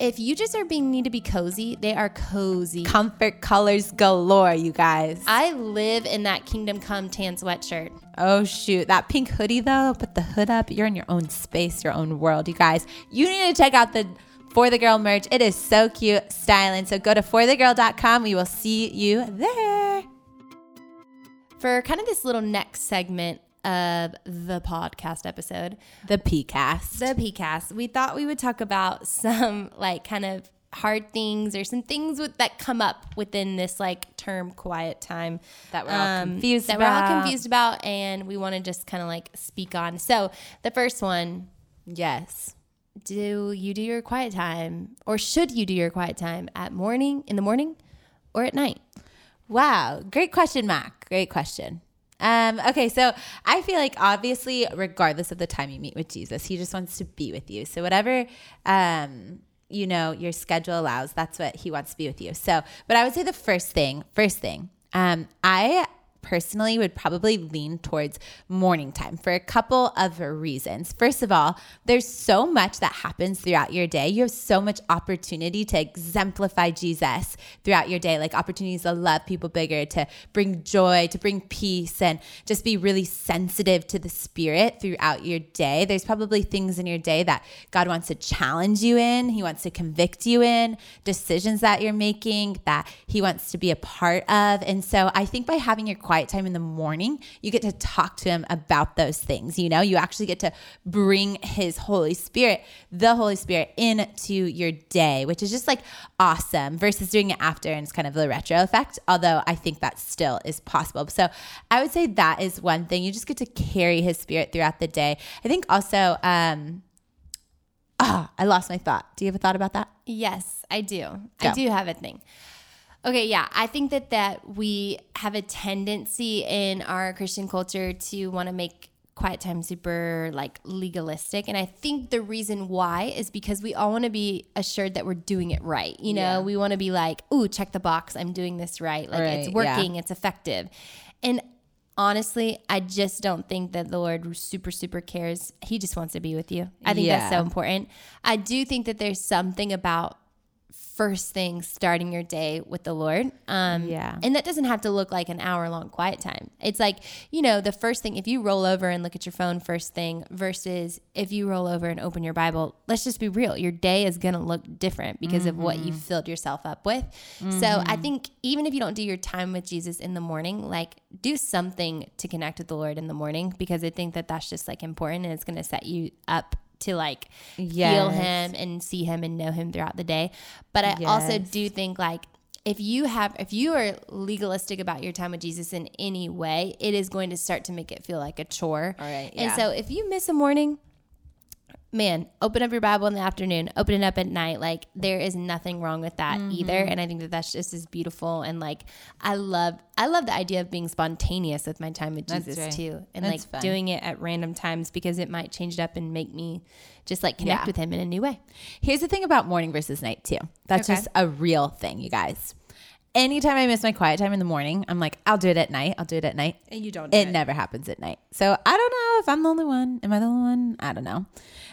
C: if you just are being need to be cozy, they are cozy.
B: Comfort colors galore, you guys.
C: I live in that Kingdom Come tan sweatshirt.
B: Oh shoot, that pink hoodie though, put the hood up. You're in your own space, your own world, you guys. You need to check out the For the Girl merch. It is so cute, styling. So go to forthegirl.com. We will see you there.
C: For kind of this little next segment of the podcast episode,
B: The PCast.
C: the PCAST, we thought we would talk about some like kind of hard things or some things with, that come up within this like term quiet time
B: That we're all um, confused
C: that we're all confused about and we want to just kind of like speak on. So the first one,
B: yes.
C: do you do your quiet time or should you do your quiet time at morning in the morning or at night?
B: Wow, great question, Mac. Great question. Um, okay, so I feel like obviously, regardless of the time you meet with Jesus, He just wants to be with you. So whatever, um, you know, your schedule allows, that's what He wants to be with you. So, but I would say the first thing, first thing, um, I personally would probably lean towards morning time for a couple of reasons. First of all, there's so much that happens throughout your day. You have so much opportunity to exemplify Jesus throughout your day, like opportunities to love people bigger, to bring joy, to bring peace, and just be really sensitive to the spirit throughout your day. There's probably things in your day that God wants to challenge you in, He wants to convict you in, decisions that you're making that He wants to be a part of. And so I think by having your quiet time in the morning, you get to talk to Him about those things. You know, you actually get to bring His Holy Spirit, the Holy Spirit, into your day, which is just like awesome versus doing it after and it's kind of the retro effect. Although I think that still is possible. So I would say that is one thing. You just get to carry His Spirit throughout the day. I think also, um, ah, I lost my thought. Do you have a thought about that?
C: Yes, I do.
B: Go.
C: I do have a thing. Okay, yeah, I think that that we have a tendency in our Christian culture to want to make quiet time super like legalistic and i think the reason why is because we all want to be assured that we're doing it right you know?
B: Yeah.
C: we want to be like ooh check the box i'm doing this right like it's
B: Right, yeah.
C: working it's effective. And honestly i just don't think that the lord super super cares. He just wants to be with you. I think that's so important. I do think that there's something about first thing starting your day with the Lord. Um,
B: Yeah.
C: And that doesn't have to look like an hour long quiet time. It's like, you know, the first thing, if you roll over and look at your phone first thing versus if you roll over and open your Bible, let's just be real. Your day is going to look different because of what you've filled yourself up with. So I think even if you don't do your time with Jesus in the morning, like do something to connect with the Lord in the morning because I think that that's just like important and it's going to set you up to like feel him and see him and know him throughout the day. But I also do think like if you have if you are legalistic about your time with Jesus in any way, it is going to start to make it feel like a chore.
B: All right,
C: And so if you miss a morning, man, open up your Bible in the afternoon, open it up at night. Like there is nothing wrong with that
B: Mm-hmm.
C: either. And I think that that's just as beautiful. And like I love, I love the idea of being spontaneous with my time with
B: That's
C: Jesus
B: right.
C: too, and
B: That's
C: like
B: fun.
C: doing it at random times because it might change it up and make me just like connect
B: Yeah.
C: with Him in a new way.
B: Here's the thing about morning versus night, too. That's
C: Okay.
B: just a real thing, you guys. Anytime I miss my quiet time in the morning, I'm like, I'll do it at night. I'll do it at night.
C: And you don't.
B: It never happens at night. So I don't know know if I'm the only one. Am I the only one? I don't know.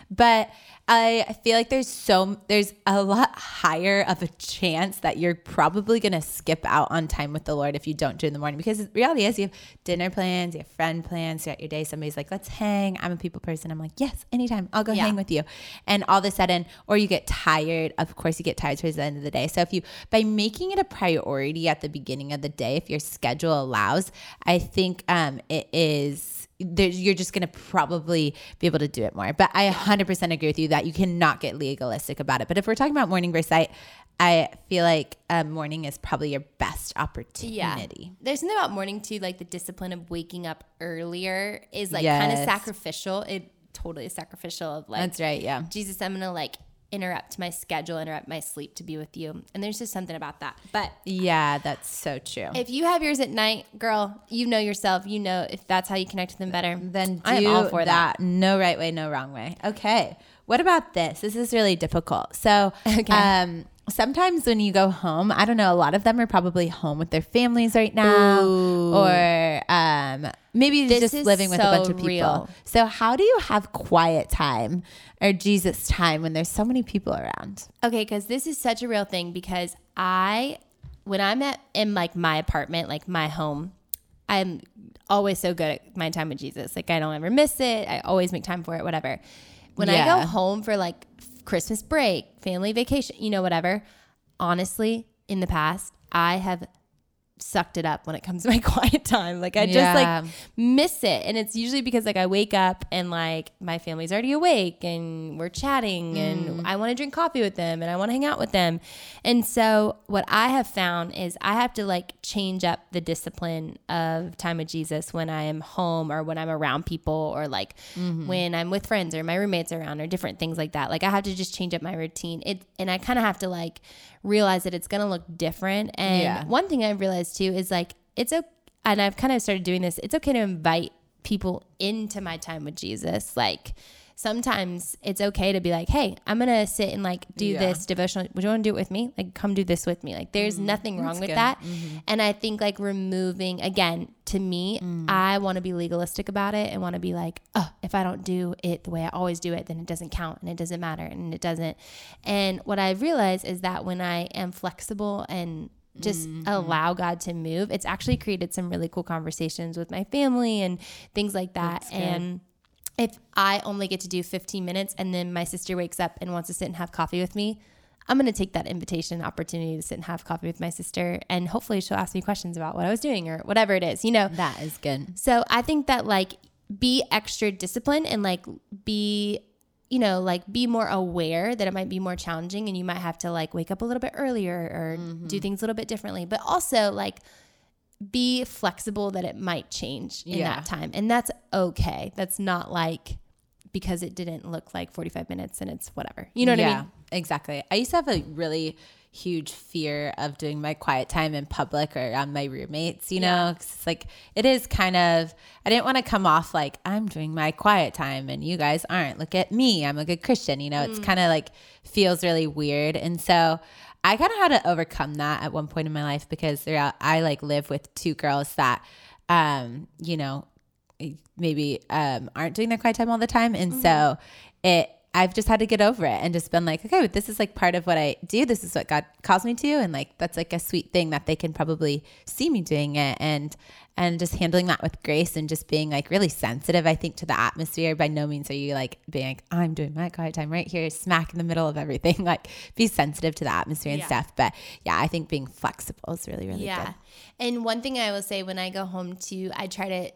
B: But I feel like there's so there's a lot higher of a chance that you're probably gonna skip out on time with the Lord if you don't do it in the morning because the reality is you have dinner plans, you have friend plans throughout your day. Somebody's like, let's hang. I'm a people person. I'm like, yes, anytime. I'll go
C: Yeah.
B: hang with you. And all of a sudden, or you get tired. Of course, you get tired towards the end of the day. So if you by making it a priority at the beginning of the day, if your schedule allows, I think um, it is there's, you're just going to probably be able to do it more. But I 100% agree with you that you cannot get legalistic about it. But if we're talking about morning versus night, I feel like um, morning is probably your best opportunity. Yeah.
C: There's something about morning too, like the discipline of waking up earlier is like kind of sacrificial. It totally is sacrificial of like
B: That's right. Yeah.
C: Jesus, I'm gonna like interrupt my schedule, interrupt my sleep to be with you. And there's just something about that. But
B: Yeah, that's so true.
C: if you have yours at night, girl, you know yourself. You know if that's how you connect with them better.
B: then do
C: I am all for that.
B: No right way, no wrong way. Okay. What about this? This is really difficult. So,
C: Okay.
B: um, sometimes when you go home, I don't know, a lot of them are probably home with their families right now, or um, maybe
C: This
B: just living with a bunch of people.
C: real.
B: So, how do you have quiet time or Jesus time when there's so many people around?
C: Okay, because this is such a real thing because I, when I'm at in like my apartment, like my home, I'm always so good at my time with Jesus. Like I don't ever miss it. I always make time for it, whatever. When I go home for like Christmas break, family vacation, you know, whatever, honestly, in the past, I have sucked it up when it comes to my quiet time. Like I just
B: Yeah.
C: like miss it. And it's usually because like I wake up and like my family's already awake and we're chatting
B: Mm.
C: and I want to drink coffee with them and I want to hang out with them. And so what I have found is I have to like change up the discipline of time with Jesus when I am home or when I'm around people or like
B: Mm-hmm.
C: when I'm with friends or my roommates around or different things like that. Like I have to just change up my routine. It and I kind of have to like realize that it's going to look different. And
B: Yeah.
C: one thing I've realized too is like it's okay, and I've kind of started doing this. It's okay to invite people into my time with Jesus. Like sometimes it's okay to be like, "Hey, I'm gonna sit and like do
B: Yeah.
C: this devotional. Would you want to do it with me? Like, come do this with me." Like, there's nothing wrong with
B: good.
C: that. And I think like removing again to me, I want to be legalistic about it and want to be like, "Oh, if I don't do it the way I always do it, then it doesn't count and it doesn't matter and it doesn't." And what I've realized is that when I am flexible and just allow God to move, it's actually created some really cool conversations with my family and things like that. And if I only get to do 15 minutes and then my sister wakes up and wants to sit and have coffee with me, I'm going to take that invitation and opportunity to sit and have coffee with my sister. And hopefully she'll ask me questions about what I was doing or whatever it is, you know?
B: That is good.
C: So I think that like be extra disciplined and like be, you know, like be more aware that it might be more challenging and you might have to like wake up a little bit earlier or mm-hmm. do things a little bit differently. But also like be flexible that it might change in
B: Yeah.
C: that time. And that's okay. That's not like because it didn't look like 45 minutes and it's whatever. You know what I mean?
B: Exactly. I used to have a really huge fear of doing my quiet time in public or around my roommates, you know, 'cause it's like, it is kind of, I didn't want to come off like I'm doing my quiet time and you guys aren't. Look at me. I'm a good Christian. You know, it's
C: Mm.
B: kind of like feels really weird. And so I kind of had to overcome that at one point in my life because there, I like live with two girls that, um, you know, maybe um, aren't doing their quiet time all the time. And so it, I've just had to get over it and just been like, okay, but this is like part of what I do. This is what God calls me to. And like, that's like a sweet thing that they can probably see me doing it. And, and just handling that with grace and just being like really sensitive, I think, to the atmosphere. By no means are you like being like, I'm doing my quiet time right here, smack in the middle of everything. Like, be sensitive to the atmosphere and
C: Yeah.
B: stuff. But yeah, I think being flexible is really, really
C: Yeah.
B: good.
C: And one thing I will say when I go home too, I try to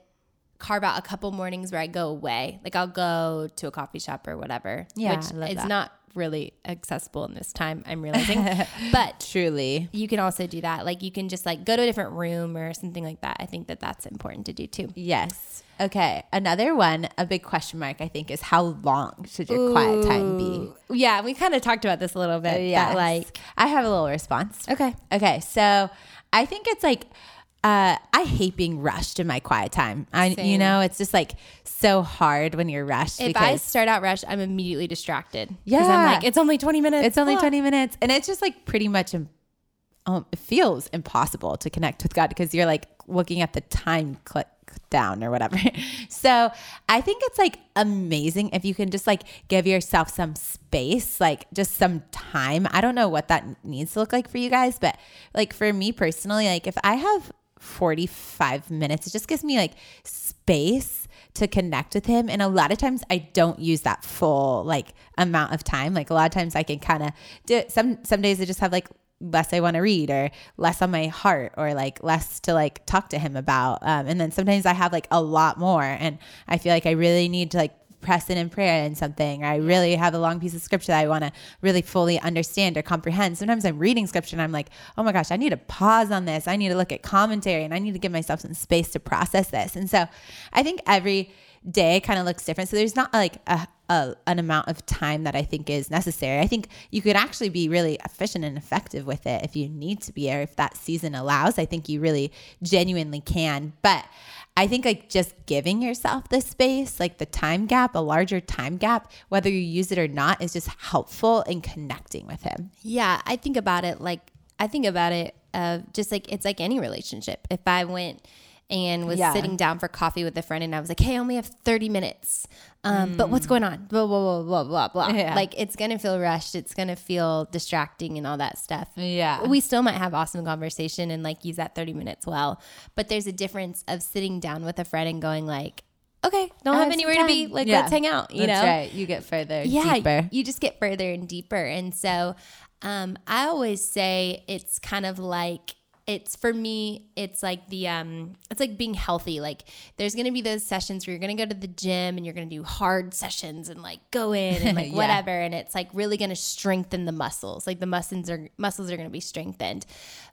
C: carve out a couple mornings where I go away. Like I'll go to a coffee shop or whatever.
B: Yeah,
C: Which
B: I
C: is
B: that.
C: not really accessible in this time, I'm realizing. but
B: Truly.
C: you can also do that. Like you can just like go to a different room or something like that. I think that that's important to do too.
B: Yes. Okay. Another one, a big question mark, I think, is how long should your quiet time be?
C: Yeah, we kind of talked about this a little bit. Yeah, like
B: I have a little response.
C: okay.
B: Okay. So I think it's like, uh, I hate being rushed in my quiet time. I, you know, it's just like so hard when you're rushed
C: If I start out rush, I'm immediately distracted.
B: Yeah.
C: I'm like, it's only 20 minutes.
B: it's only
C: Ah.
B: 20 minutes and it's just like pretty much, um, it feels impossible to connect with God because you're like looking at the time cl- down or whatever. so I think it's like amazing if you can just like give yourself some space, like just some time. I don't know what that needs to look like for you guys, but like for me personally, like if I have 45 minutes, it just gives me like space to connect with him. And a lot of times I don't use that full like amount of time. Like a lot of times I can kind of do it. Some, some days I just have like less I want to read or less on my heart or like less to like talk to him about. Um, and then sometimes I have like a lot more and I feel like I really need to like press in in prayer and something or I really have a long piece of scripture that I want to really fully understand or comprehend. Sometimes I'm reading scripture and I'm like, oh my gosh, I need to pause on this. I need to look at commentary and I need to give myself some space to process this. And so I think every day kind of looks different. So there's not like a, a, an amount of time that I think is necessary. I think you could actually be really efficient and effective with it if you need to be, or if that season allows. I think you really genuinely can. But I think like just giving yourself the space, like the time gap, a larger time gap, whether you use it or not, is just helpful in connecting with him.
C: Yeah, I think about it like I think about it uh, just like it's like any relationship. If I went and was
B: Yeah.
C: sitting down for coffee with a friend and I was like, hey, I only have 30 minutes. Um, But what's going on? Blah, blah, blah, blah, blah, blah.
B: Mm. Yeah.
C: Like it's going to feel rushed. It's going to feel distracting and all that stuff.
B: Yeah.
C: We still might have awesome conversation and like use that 30 minutes well. But there's a difference of sitting down with a friend and going like, okay, don't
B: I
C: have
B: have
C: anywhere to be. Like,
B: Yeah.
C: let's hang out, you
B: That's
C: know?
B: right. You get further,
C: yeah,
B: deeper.
C: you just get further and deeper. And so um, I always say it's kind of like it's for me it's like the um it's like being healthy. Like there's gonna be those sessions where you're gonna go to the gym and you're gonna do hard sessions and like go in and like
B: Yeah.
C: whatever. And it's like really gonna strengthen the muscles. Like the muscles are muscles are gonna be strengthened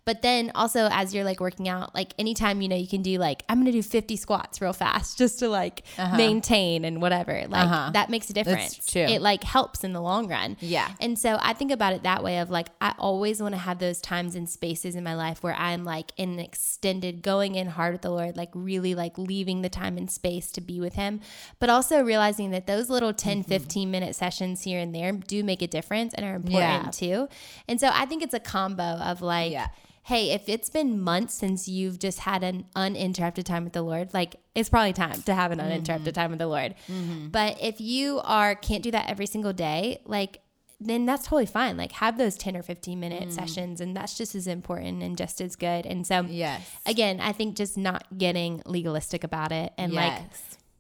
C: but then also as you're like working out like anytime you know you can do like i'm gonna do 50 squats real fast just to like maintain and whatever like
B: Uh-huh.
C: that makes a difference
B: true.
C: it like helps in the long run
B: Yeah.
C: and so I think about it that way of like I always want to have those times and spaces in my life where I'm like in an extended going in hard with the Lord, like really like leaving the time and space to be with him, but also realizing that those little 10,
B: Mm-hmm.
C: 15 minute sessions here and there do make a difference and are important too. And so I think it's a combo of like
B: Yeah.
C: Hey, if it's been months since you've just had an uninterrupted time with the Lord, like it's probably time to have an mm-hmm. uninterrupted time with the Lord. Mm-hmm. But if you are can't do that every single day, like then that's totally fine. Like have those 10 or 15 minute mm. sessions and that's just as important and just as good. And so
B: Yes.
C: again, I think just not getting legalistic about it and like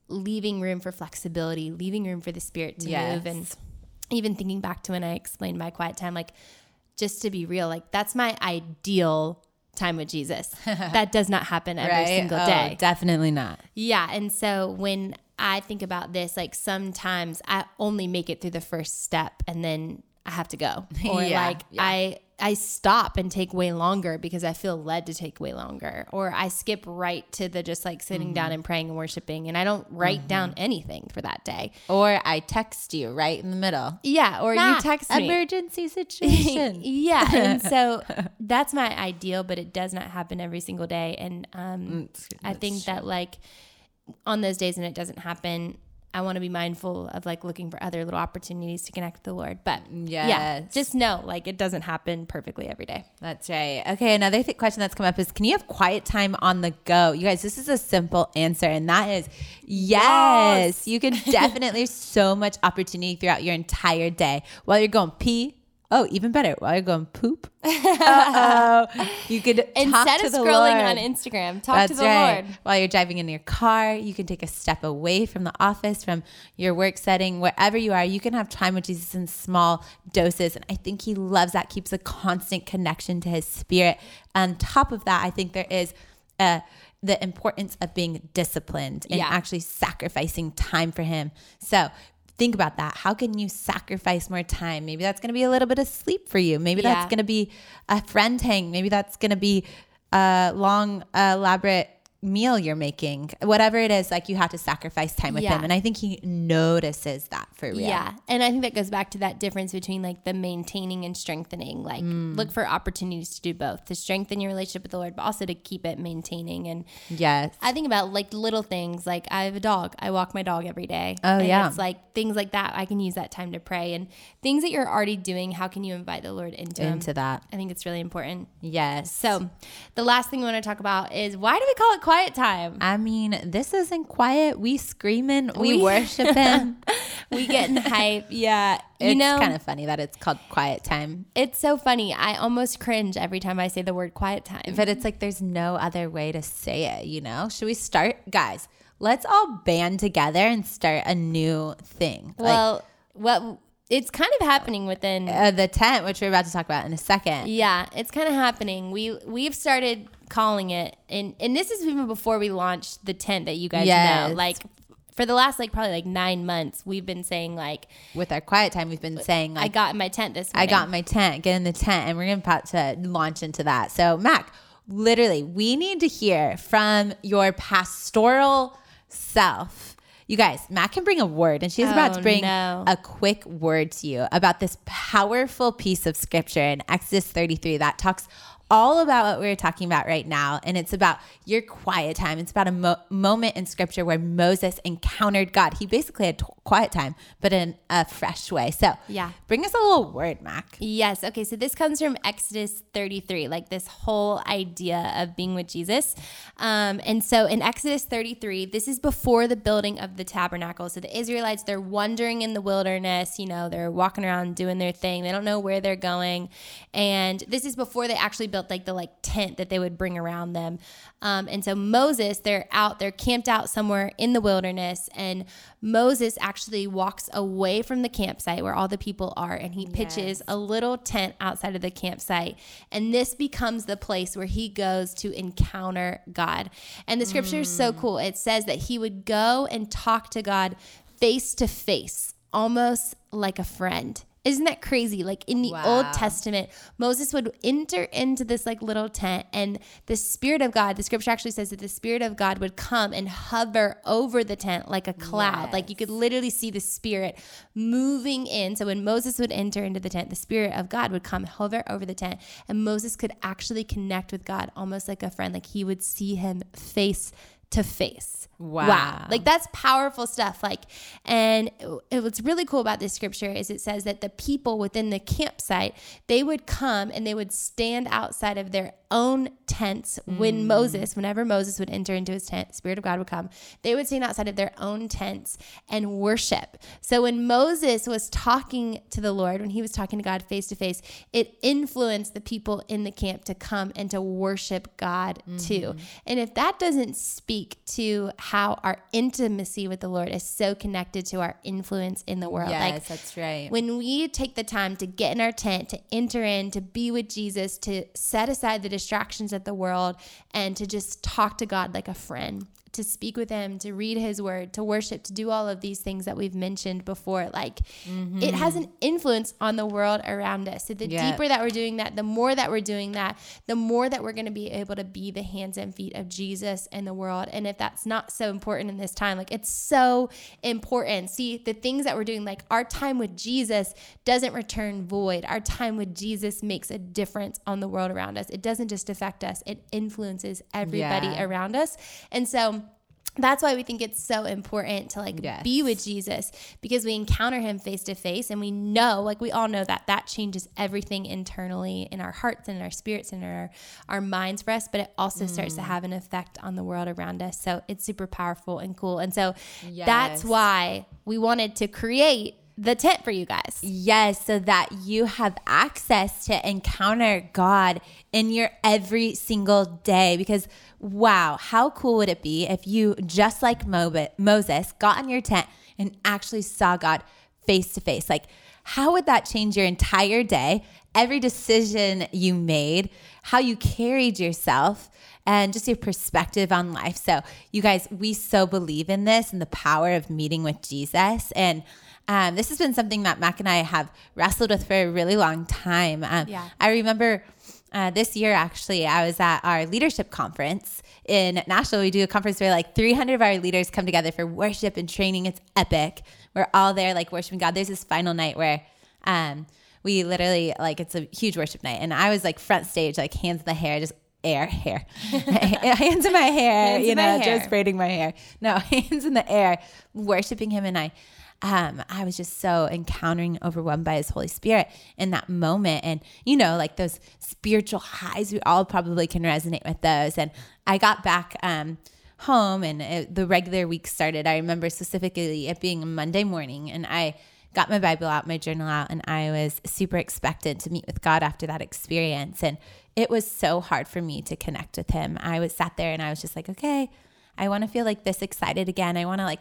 C: leaving room for flexibility, leaving room for the spirit to move and even thinking back to when I explained my quiet time like just to be real, like that's my ideal time with Jesus. that does not happen every
B: right?
C: single
B: Oh,
C: day.
B: definitely not.
C: Yeah. And so when I think about this, like sometimes I only make it through the first step and then I have to go. Or
B: Yeah,
C: like
B: yeah.
C: I I stop and take way longer because I feel led to take way longer. Or I skip right to the just like sitting
B: Mm-hmm.
C: down and praying and worshiping and I don't write down anything for that day.
B: Or I text you right in the middle.
C: Yeah. Or you text me.
B: Emergency situation.
C: yeah. And so that's my ideal, but it does not happen every single day. And um, I think that like on those days when it doesn't happen, I want to be mindful of like looking for other little opportunities to connect with the Lord. But yeah,
B: Yes.
C: just know like it doesn't happen perfectly every day.
B: That's right. Okay, another th- question that's come up is can you have quiet time on the go? You guys, this is a simple answer, and that is yes. You can definitely, so much opportunity throughout your entire day while you're going pee. Oh, even better, while you're going poop. Uh-oh. You could talk
C: Instead of scrolling
B: Lord.
C: on Instagram, talk
B: That's
C: to the
B: right.
C: Lord.
B: While you're driving in your car, you can take a step away from the office, from your work setting, wherever you are. You can have time with Jesus in small doses. And I think he loves that, keeps a constant connection to his spirit. On top of that, I think there is uh, the importance of being disciplined and
C: Yeah.
B: actually sacrificing time for him. So, Think about that. How can you sacrifice more time? Maybe that's going to be a little bit of sleep for you. Maybe
C: Yeah.
B: that's going to be a friend hang. Maybe that's going to be a long, elaborate meal you're making. Whatever it is, like you have to sacrifice time with
C: Yeah.
B: him. And I think he notices that for real.
C: Yeah. And I think that goes back to that difference between like the maintaining and strengthening. Like
B: Mm.
C: look for opportunities to do both, to strengthen your relationship with the Lord, but also to keep it maintaining. And
B: Yes.
C: I think about like little things like I have a dog. I walk my dog every day.
B: Oh,
C: and
B: yeah.
C: It's like things like that. I can use that time to pray and things that you're already doing. How can you invite the Lord into?
B: Into that.
C: I think it's really important.
B: Yes.
C: So, the last thing we want to talk about is why do we call it quiet time.
B: I mean, this isn't quiet. We screaming, we,
C: We-
B: worship him.
C: we getting hype. Yeah.
B: it's
C: you know,
B: kind of funny that it's called quiet time.
C: it's so funny. I almost cringe every time I say the word quiet time.
B: But it's like there's no other way to say it, you know? Should we start? Guys, let's all band together and start a new thing. Like
C: well, what it's kind of happening within
B: uh, the tent, which we're about to talk about in a second.
C: Yeah, it's kind of happening. We we've started calling it, and and this is even before we launched the tent that you guys
B: Yes.
C: know. Like for the last like probably like nine months, we've been saying like
B: With our quiet time, we've been saying like, I
C: got in my tent this. Week.
B: I
C: Morning.
B: got my tent, get in the tent, and we're gonna about to launch into that. So, Mac, literally, we need to hear from your pastoral self. You guys, Mac can bring a word, and she's about
C: Oh,
B: to bring
C: no.
B: a quick word to you about this powerful piece of scripture in Exodus 33 that talks all about what we're talking about right now. And it's about your quiet time. It's about a mo- moment in scripture where Moses encountered God. He basically had t- quiet time, but in a fresh way. So,
C: Yeah.
B: bring us a little word, Mac.
C: Yes. Okay. So this comes from Exodus 33, like this whole idea of being with Jesus. Um, and so in Exodus 33, this is before the building of the tabernacle. So the Israelites, they're wandering in the wilderness. You know, they're walking around doing their thing. They don't know where they're going. And this is before they actually built like the like tent that they would bring around them. Um, and so Moses, they're out, they're camped out somewhere in the wilderness. And Moses actually walks away from the campsite where all the people are and he pitches a little tent outside of the campsite. And this becomes the place where he goes to encounter God. And the scripture is so cool. It says that he would go and talk to God face to face, almost like a friend. Isn't that crazy? Like in the Old Testament, Moses would enter into this like little tent, and the Spirit of God, the scripture actually says that the Spirit of God would come and hover over the tent like a cloud. Like you could literally see the Spirit moving in. So when Moses would enter into the tent, the Spirit of God would come hover over the tent, and Moses could actually connect with God almost like a friend. Like he would see him face to face.
B: Wow.
C: Like that's powerful stuff. Like, and it- what's really cool about this scripture is it says that the people within the campsite, they would come and they would stand outside of their own tents when mm. Moses, whenever Moses would enter into his tent, Spirit of God would come. They would stand outside of their own tents and worship. So when Moses was talking to the Lord, when he was talking to God face to face, it influenced the people in the camp to come and to worship God too. Mm-hmm. And if that doesn't speak to how our intimacy with the Lord is so connected to our influence in the world,
B: Yes,
C: like
B: that's right.
C: when we take the time to get in our tent, to enter in, to be with Jesus, to set aside the distractions of the world, and to just talk to God like a friend, to speak with Him, to read His Word, to worship, to do all of these things that we've mentioned before, like it has mm-hmm. an influence on the world around us. So the
B: Yeah.
C: deeper that we're doing that, the more that we're doing that, the more that we're going to be able to be the hands and feet of Jesus in the world. And if that's not so important in this time, like it's so important. See, the things that we're doing, like our time with Jesus doesn't return void. Our time with Jesus makes a difference on the world around us. It doesn't just affect us, it influences everybody
B: Yeah.
C: around us. And so, that's why we think it's so important to like
B: Yes.
C: be with Jesus because we encounter him face to face and we know like we all know that that changes everything internally in our hearts and in our spirits and in our, our minds for us but it also starts
B: Mm.
C: to have an effect on the world around us so it's super powerful and cool and so
B: Yes.
C: that's why we wanted to create the tent for you guys
B: Yes, so that you have access to encounter God in your every single day. Because, wow, how cool would it be if you, just like Moses, got in your tent and actually saw God face to face? Like, how would that change your entire day, every decision you made, how you carried yourself? and just your perspective on life. So, you guys, we so believe in this and the power of meeting with Jesus. And um, this has been something that Mac and I have wrestled with for a really long time. Um,
C: Yeah.
B: I remember uh, this year, actually, I was at our leadership conference in Nashville. We do a conference where like 300 of our leaders come together for worship and training. It's epic. We're all there, like worshiping God. There's this final night where um, we literally, like, it's a huge worship night. And I was like front stage, like hands in the hair, just air, hair, hands in my hair,
C: Hands
B: you know,
C: hair.
B: just braiding my hair. No, hands in the air, worshiping Him. And I, um, I was just so encountering, overwhelmed by His Holy Spirit in that moment. And, you know, like those spiritual highs, we all probably can resonate with those. And I got back um, home and it, the regular week started. I remember specifically it being a Monday morning and I got my Bible out, my journal out, and I was super expectant to meet with God after that experience. And it was so hard for me to connect with Him. I was sat there and I was just like, okay, I want to feel like this excited again. I want to like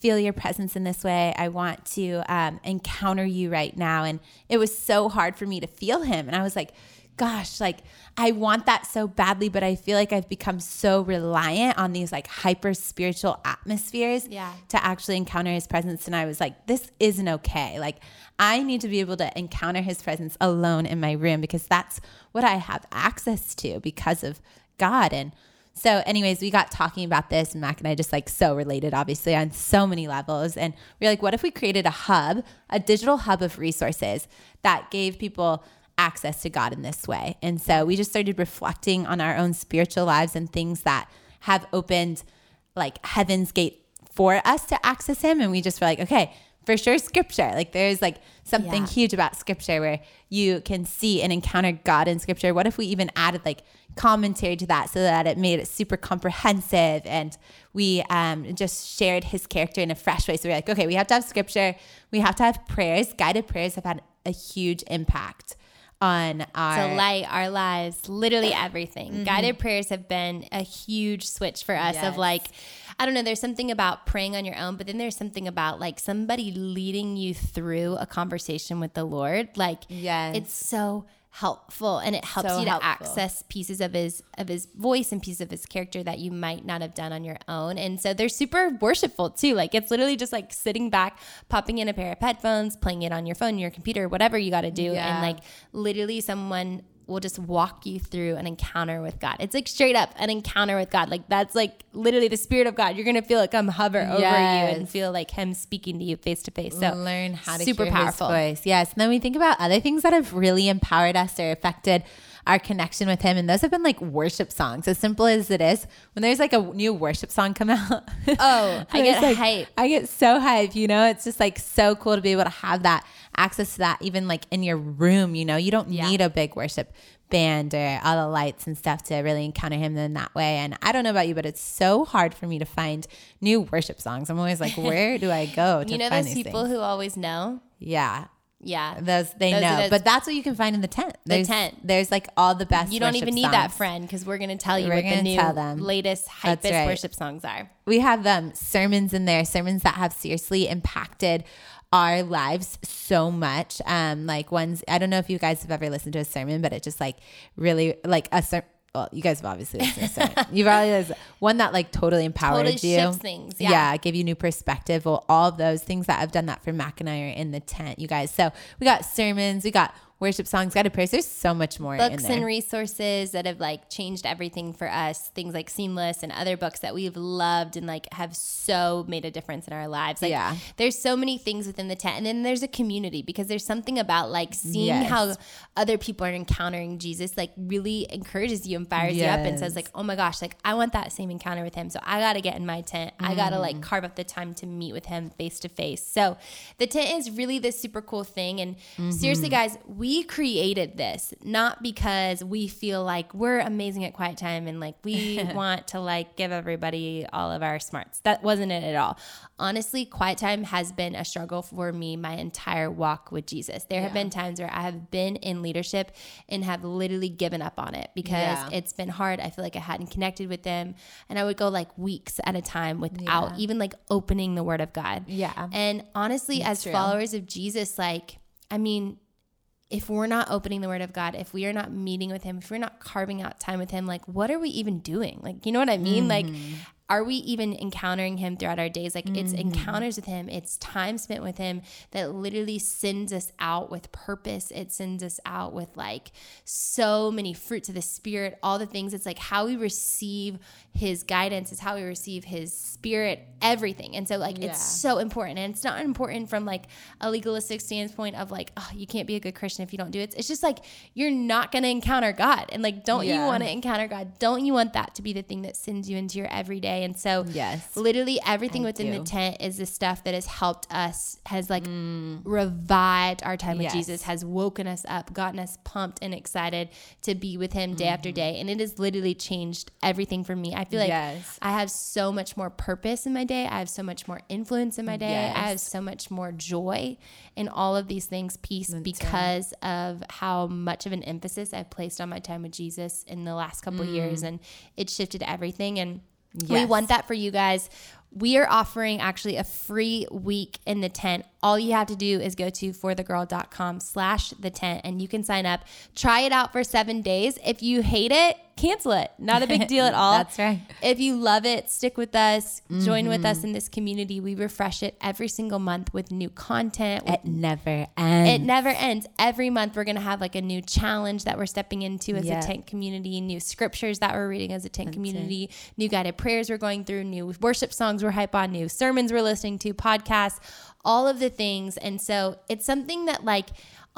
B: feel your presence in this way. I want to um, encounter you right now. And it was so hard for me to feel Him. And I was like, gosh, like I want that so badly, but I feel like I've become so reliant on these like hyper spiritual atmospheres
C: Yeah.
B: to actually encounter his presence. And I was like, this isn't okay. Like, I need to be able to encounter his presence alone in my room because that's what I have access to because of God. And so, anyways, we got talking about this, and Mac and I just like so related, obviously, on so many levels. And we are like, what if we created a hub, a digital hub of resources that gave people access to God in this way? And so we just started reflecting on our own spiritual lives and things that have opened like heaven's gate for us to access Him. And we just were like, okay, for sure, scripture. Like there's like something
C: Yeah.
B: huge about scripture where you can see and encounter God in scripture. What if we even added like commentary to that so that it made it super comprehensive and we um, just shared his character in a fresh way? So we're like, okay, we have to have scripture, we have to have prayers. Guided prayers have had a huge impact on our
C: to light our lives, literally everything.
B: Mm-hmm.
C: Guided prayers have been a huge switch for us
B: Yes.
C: of like, I don't know, there's something about praying on your own, but then there's something about like somebody leading you through a conversation with the Lord. Like,
B: Yes.
C: it's so helpful and it helps
B: So
C: you to
B: helpful.
C: access pieces of his of his voice and pieces of his character that you might not have done on your own and so they're super worshipful too like it's literally just like sitting back popping in a pair of headphones playing it on your phone your computer whatever you got to do
B: Yeah.
C: and like literally someone will just walk you through an encounter with God. It's like straight up an encounter with God. Like that's like literally the spirit of God. You're gonna feel it come hover over you and feel like Him speaking to you face to face. So
B: learn how to
C: super
B: hear
C: powerful.
B: his voice. Yes. And then we think about other things that have really empowered us or affected our connection with him. And those have been like worship songs. As simple as it is, when there's like a new worship song come out.
C: Oh, I get
B: like,
C: hype.
B: I get so hype, you know, it's just like so cool to be able to have that access to that even like in your room, you know, you don't
C: Yeah.
B: need a big worship band or all the lights and stuff to really encounter him in that way. And I don't know about you, but it's so hard for me to find new worship songs. I'm always like, where do I go to
C: you know
B: find
C: those
B: these
C: people
B: things?
C: who always know?
B: Yeah.
C: Yeah.
B: Those they
C: Those
B: know, but that's what you can find in the tent. There's,
C: tent.
B: There's like all the best.
C: You don't even need that friend because we're going to tell you
B: We're
C: what the
B: gonna
C: new
B: them.
C: latest hypest
B: right.
C: worship songs are.
B: We have um, sermons in there, sermons that have seriously impacted our lives so much. Um, like ones I don't know if you guys have ever listened to a sermon, but it just like really like a sermon. Well, you guys have obviously listened to a sermon. You've listened- one that like totally empowered
C: Totally
B: you.
C: shifts things, yeah.
B: give you new perspective. Well, all of those things that I've done that for Mac and I are in the tent, you guys. So we got sermons, we got worship songs, guided prayers. There's so much more in
C: books and resources that have like changed everything for us things like seamless and other books that we've loved and like have so made a difference in our lives like
B: Yeah.
C: there's so many things within the tent and then there's a community because there's something about like seeing
B: Yes.
C: how other people are encountering jesus like really encourages you and fires you up and says like oh my gosh like i want that same encounter with him so i gotta get in my tent i gotta
B: Mm.
C: like carve up the time to meet with him face to face so the tent is really this super cool thing and
B: Mm-hmm.
C: seriously guys we created this not because we feel like we're amazing at quiet time and like we want to like give everybody all of our smarts. That wasn't it at all. Honestly quiet time has been a struggle for me my entire walk with jesus. There have been times where i have been in leadership and have literally given up on it because
B: Yeah.
C: it's been hard. I feel like i hadn't connected with them. And i would go like weeks at a time without even like opening the word of god.
B: Yeah.
C: and honestly, as
B: true.
C: followers of Jesus, like, I mean, if we're not opening the word of God, if we are not meeting with Him, if we're not carving out time with Him, like, what are we even doing? Like, you know what I mean? Like, mm. Are we even encountering Him throughout our days? Like, it's mm-hmm. encounters with Him, it's time spent with Him that literally sends us out with purpose. It sends us out with like so many fruits of the Spirit, all the things. It's like how we receive His guidance, is how we receive His Spirit, everything. And so, like,
B: Yeah.
C: it's so important. And it's not important from like a legalistic standpoint of like, oh, you can't be a good Christian if you don't do it. It's just like you're not going to encounter God. And like, don't you want to encounter God? Don't you want that to be the thing that sends you into your everyday And so,
B: Yes.
C: literally everything
B: I
C: within
B: do.
C: the tent is the stuff that has helped us, has like revived our time with Jesus, has woken us up, gotten us pumped and excited to be with Him day
B: Mm-hmm.
C: after day. And it has literally changed everything for me. I feel like
B: Yes.
C: I have so much more purpose in my day. I have so much more influence in my day. I have so much more joy in all of these things, peace, because of how much of an emphasis I've placed on my time with Jesus in the last couple of years. And it shifted everything. And we
B: Mm.
C: Want that for you guys. We are offering actually a free week in the tent. All you have to do is go to forthegirl.com slash the tent and you can sign up. Try it out for seven days. If you hate it, cancel it. Not a big deal at all.
B: That's right.
C: If you love it, stick with us, join with
B: Mm-hmm.
C: us in this community. We refresh it every single month with new content.
B: It never ends.
C: it never ends. Every month, we're going to have like a new challenge that we're stepping into as
B: Yeah.
C: a tent community, new scriptures that we're reading as a tent community, new guided prayers we're going through, new worship songs we're hype on, new sermons we're listening to, podcasts, all of the things. And so it's something that, like,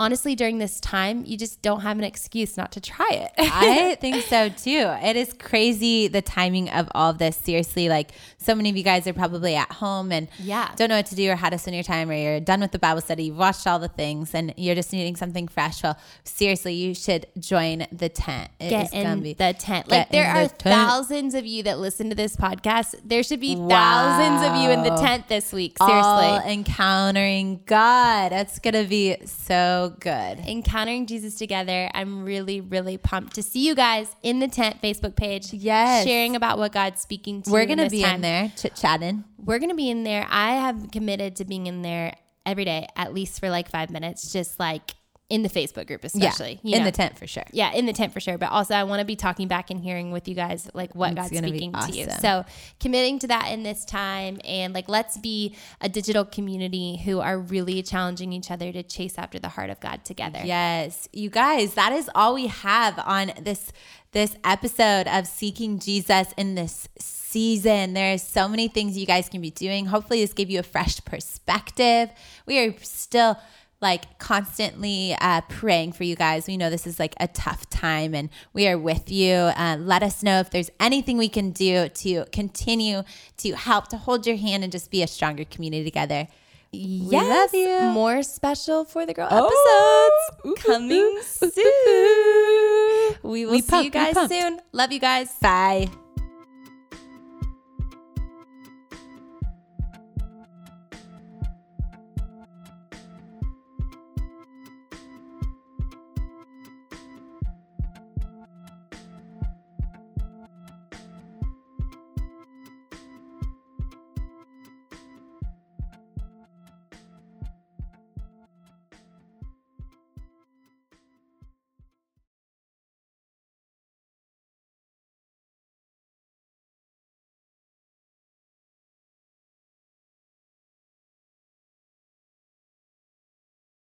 C: honestly, during this time, you just don't have an excuse not to try it.
B: I think so too. It is crazy the timing of all of this. Seriously, like so many of you guys are probably at home and
C: Yeah.
B: don't know what to do or how to spend your time, or you're done with the Bible study, you've watched all the things, and you're just needing something fresh. Well, seriously, you should join the tent. It
C: get
B: is gonna
C: in
B: be-
C: the tent. Like there are
B: the
C: thousands of you that listen to this podcast. There should be thousands of you in the tent this week. Seriously.
B: all encountering God. That's gonna be so good.
C: Encountering Jesus together. I'm really, really pumped to see you guys in the tent Facebook page.
B: Yes.
C: Sharing about what God's speaking to
B: We're gonna be
C: time.
B: in there chit chatting.
C: We're gonna be in there. I have committed to being in there every day, at least for like five minutes, just like in the Facebook group, especially.
B: yeah,
C: you
B: in
C: know.
B: the tent for sure.
C: Yeah, in the tent for sure. But also, I want to be talking back and hearing with you guys like what
B: It's
C: God's speaking to you. So committing to that in this time, and like let's be a digital community who are really challenging each other to chase after the heart of God together.
B: Yes, you guys, that is all we have on this this episode of Seeking Jesus in this season. There's so many things you guys can be doing. Hopefully this gave you a fresh perspective. We are still like constantly uh, praying for you guys. We know this is like a tough time and we are with you. Uh, let us know if there's anything we can do to continue to help to hold your hand and just be a stronger community together. We love you. Oh.
C: More special for the girl episodes coming soon. We will
B: We
C: see
B: pump,
C: you guys soon. Love you guys.
B: Bye.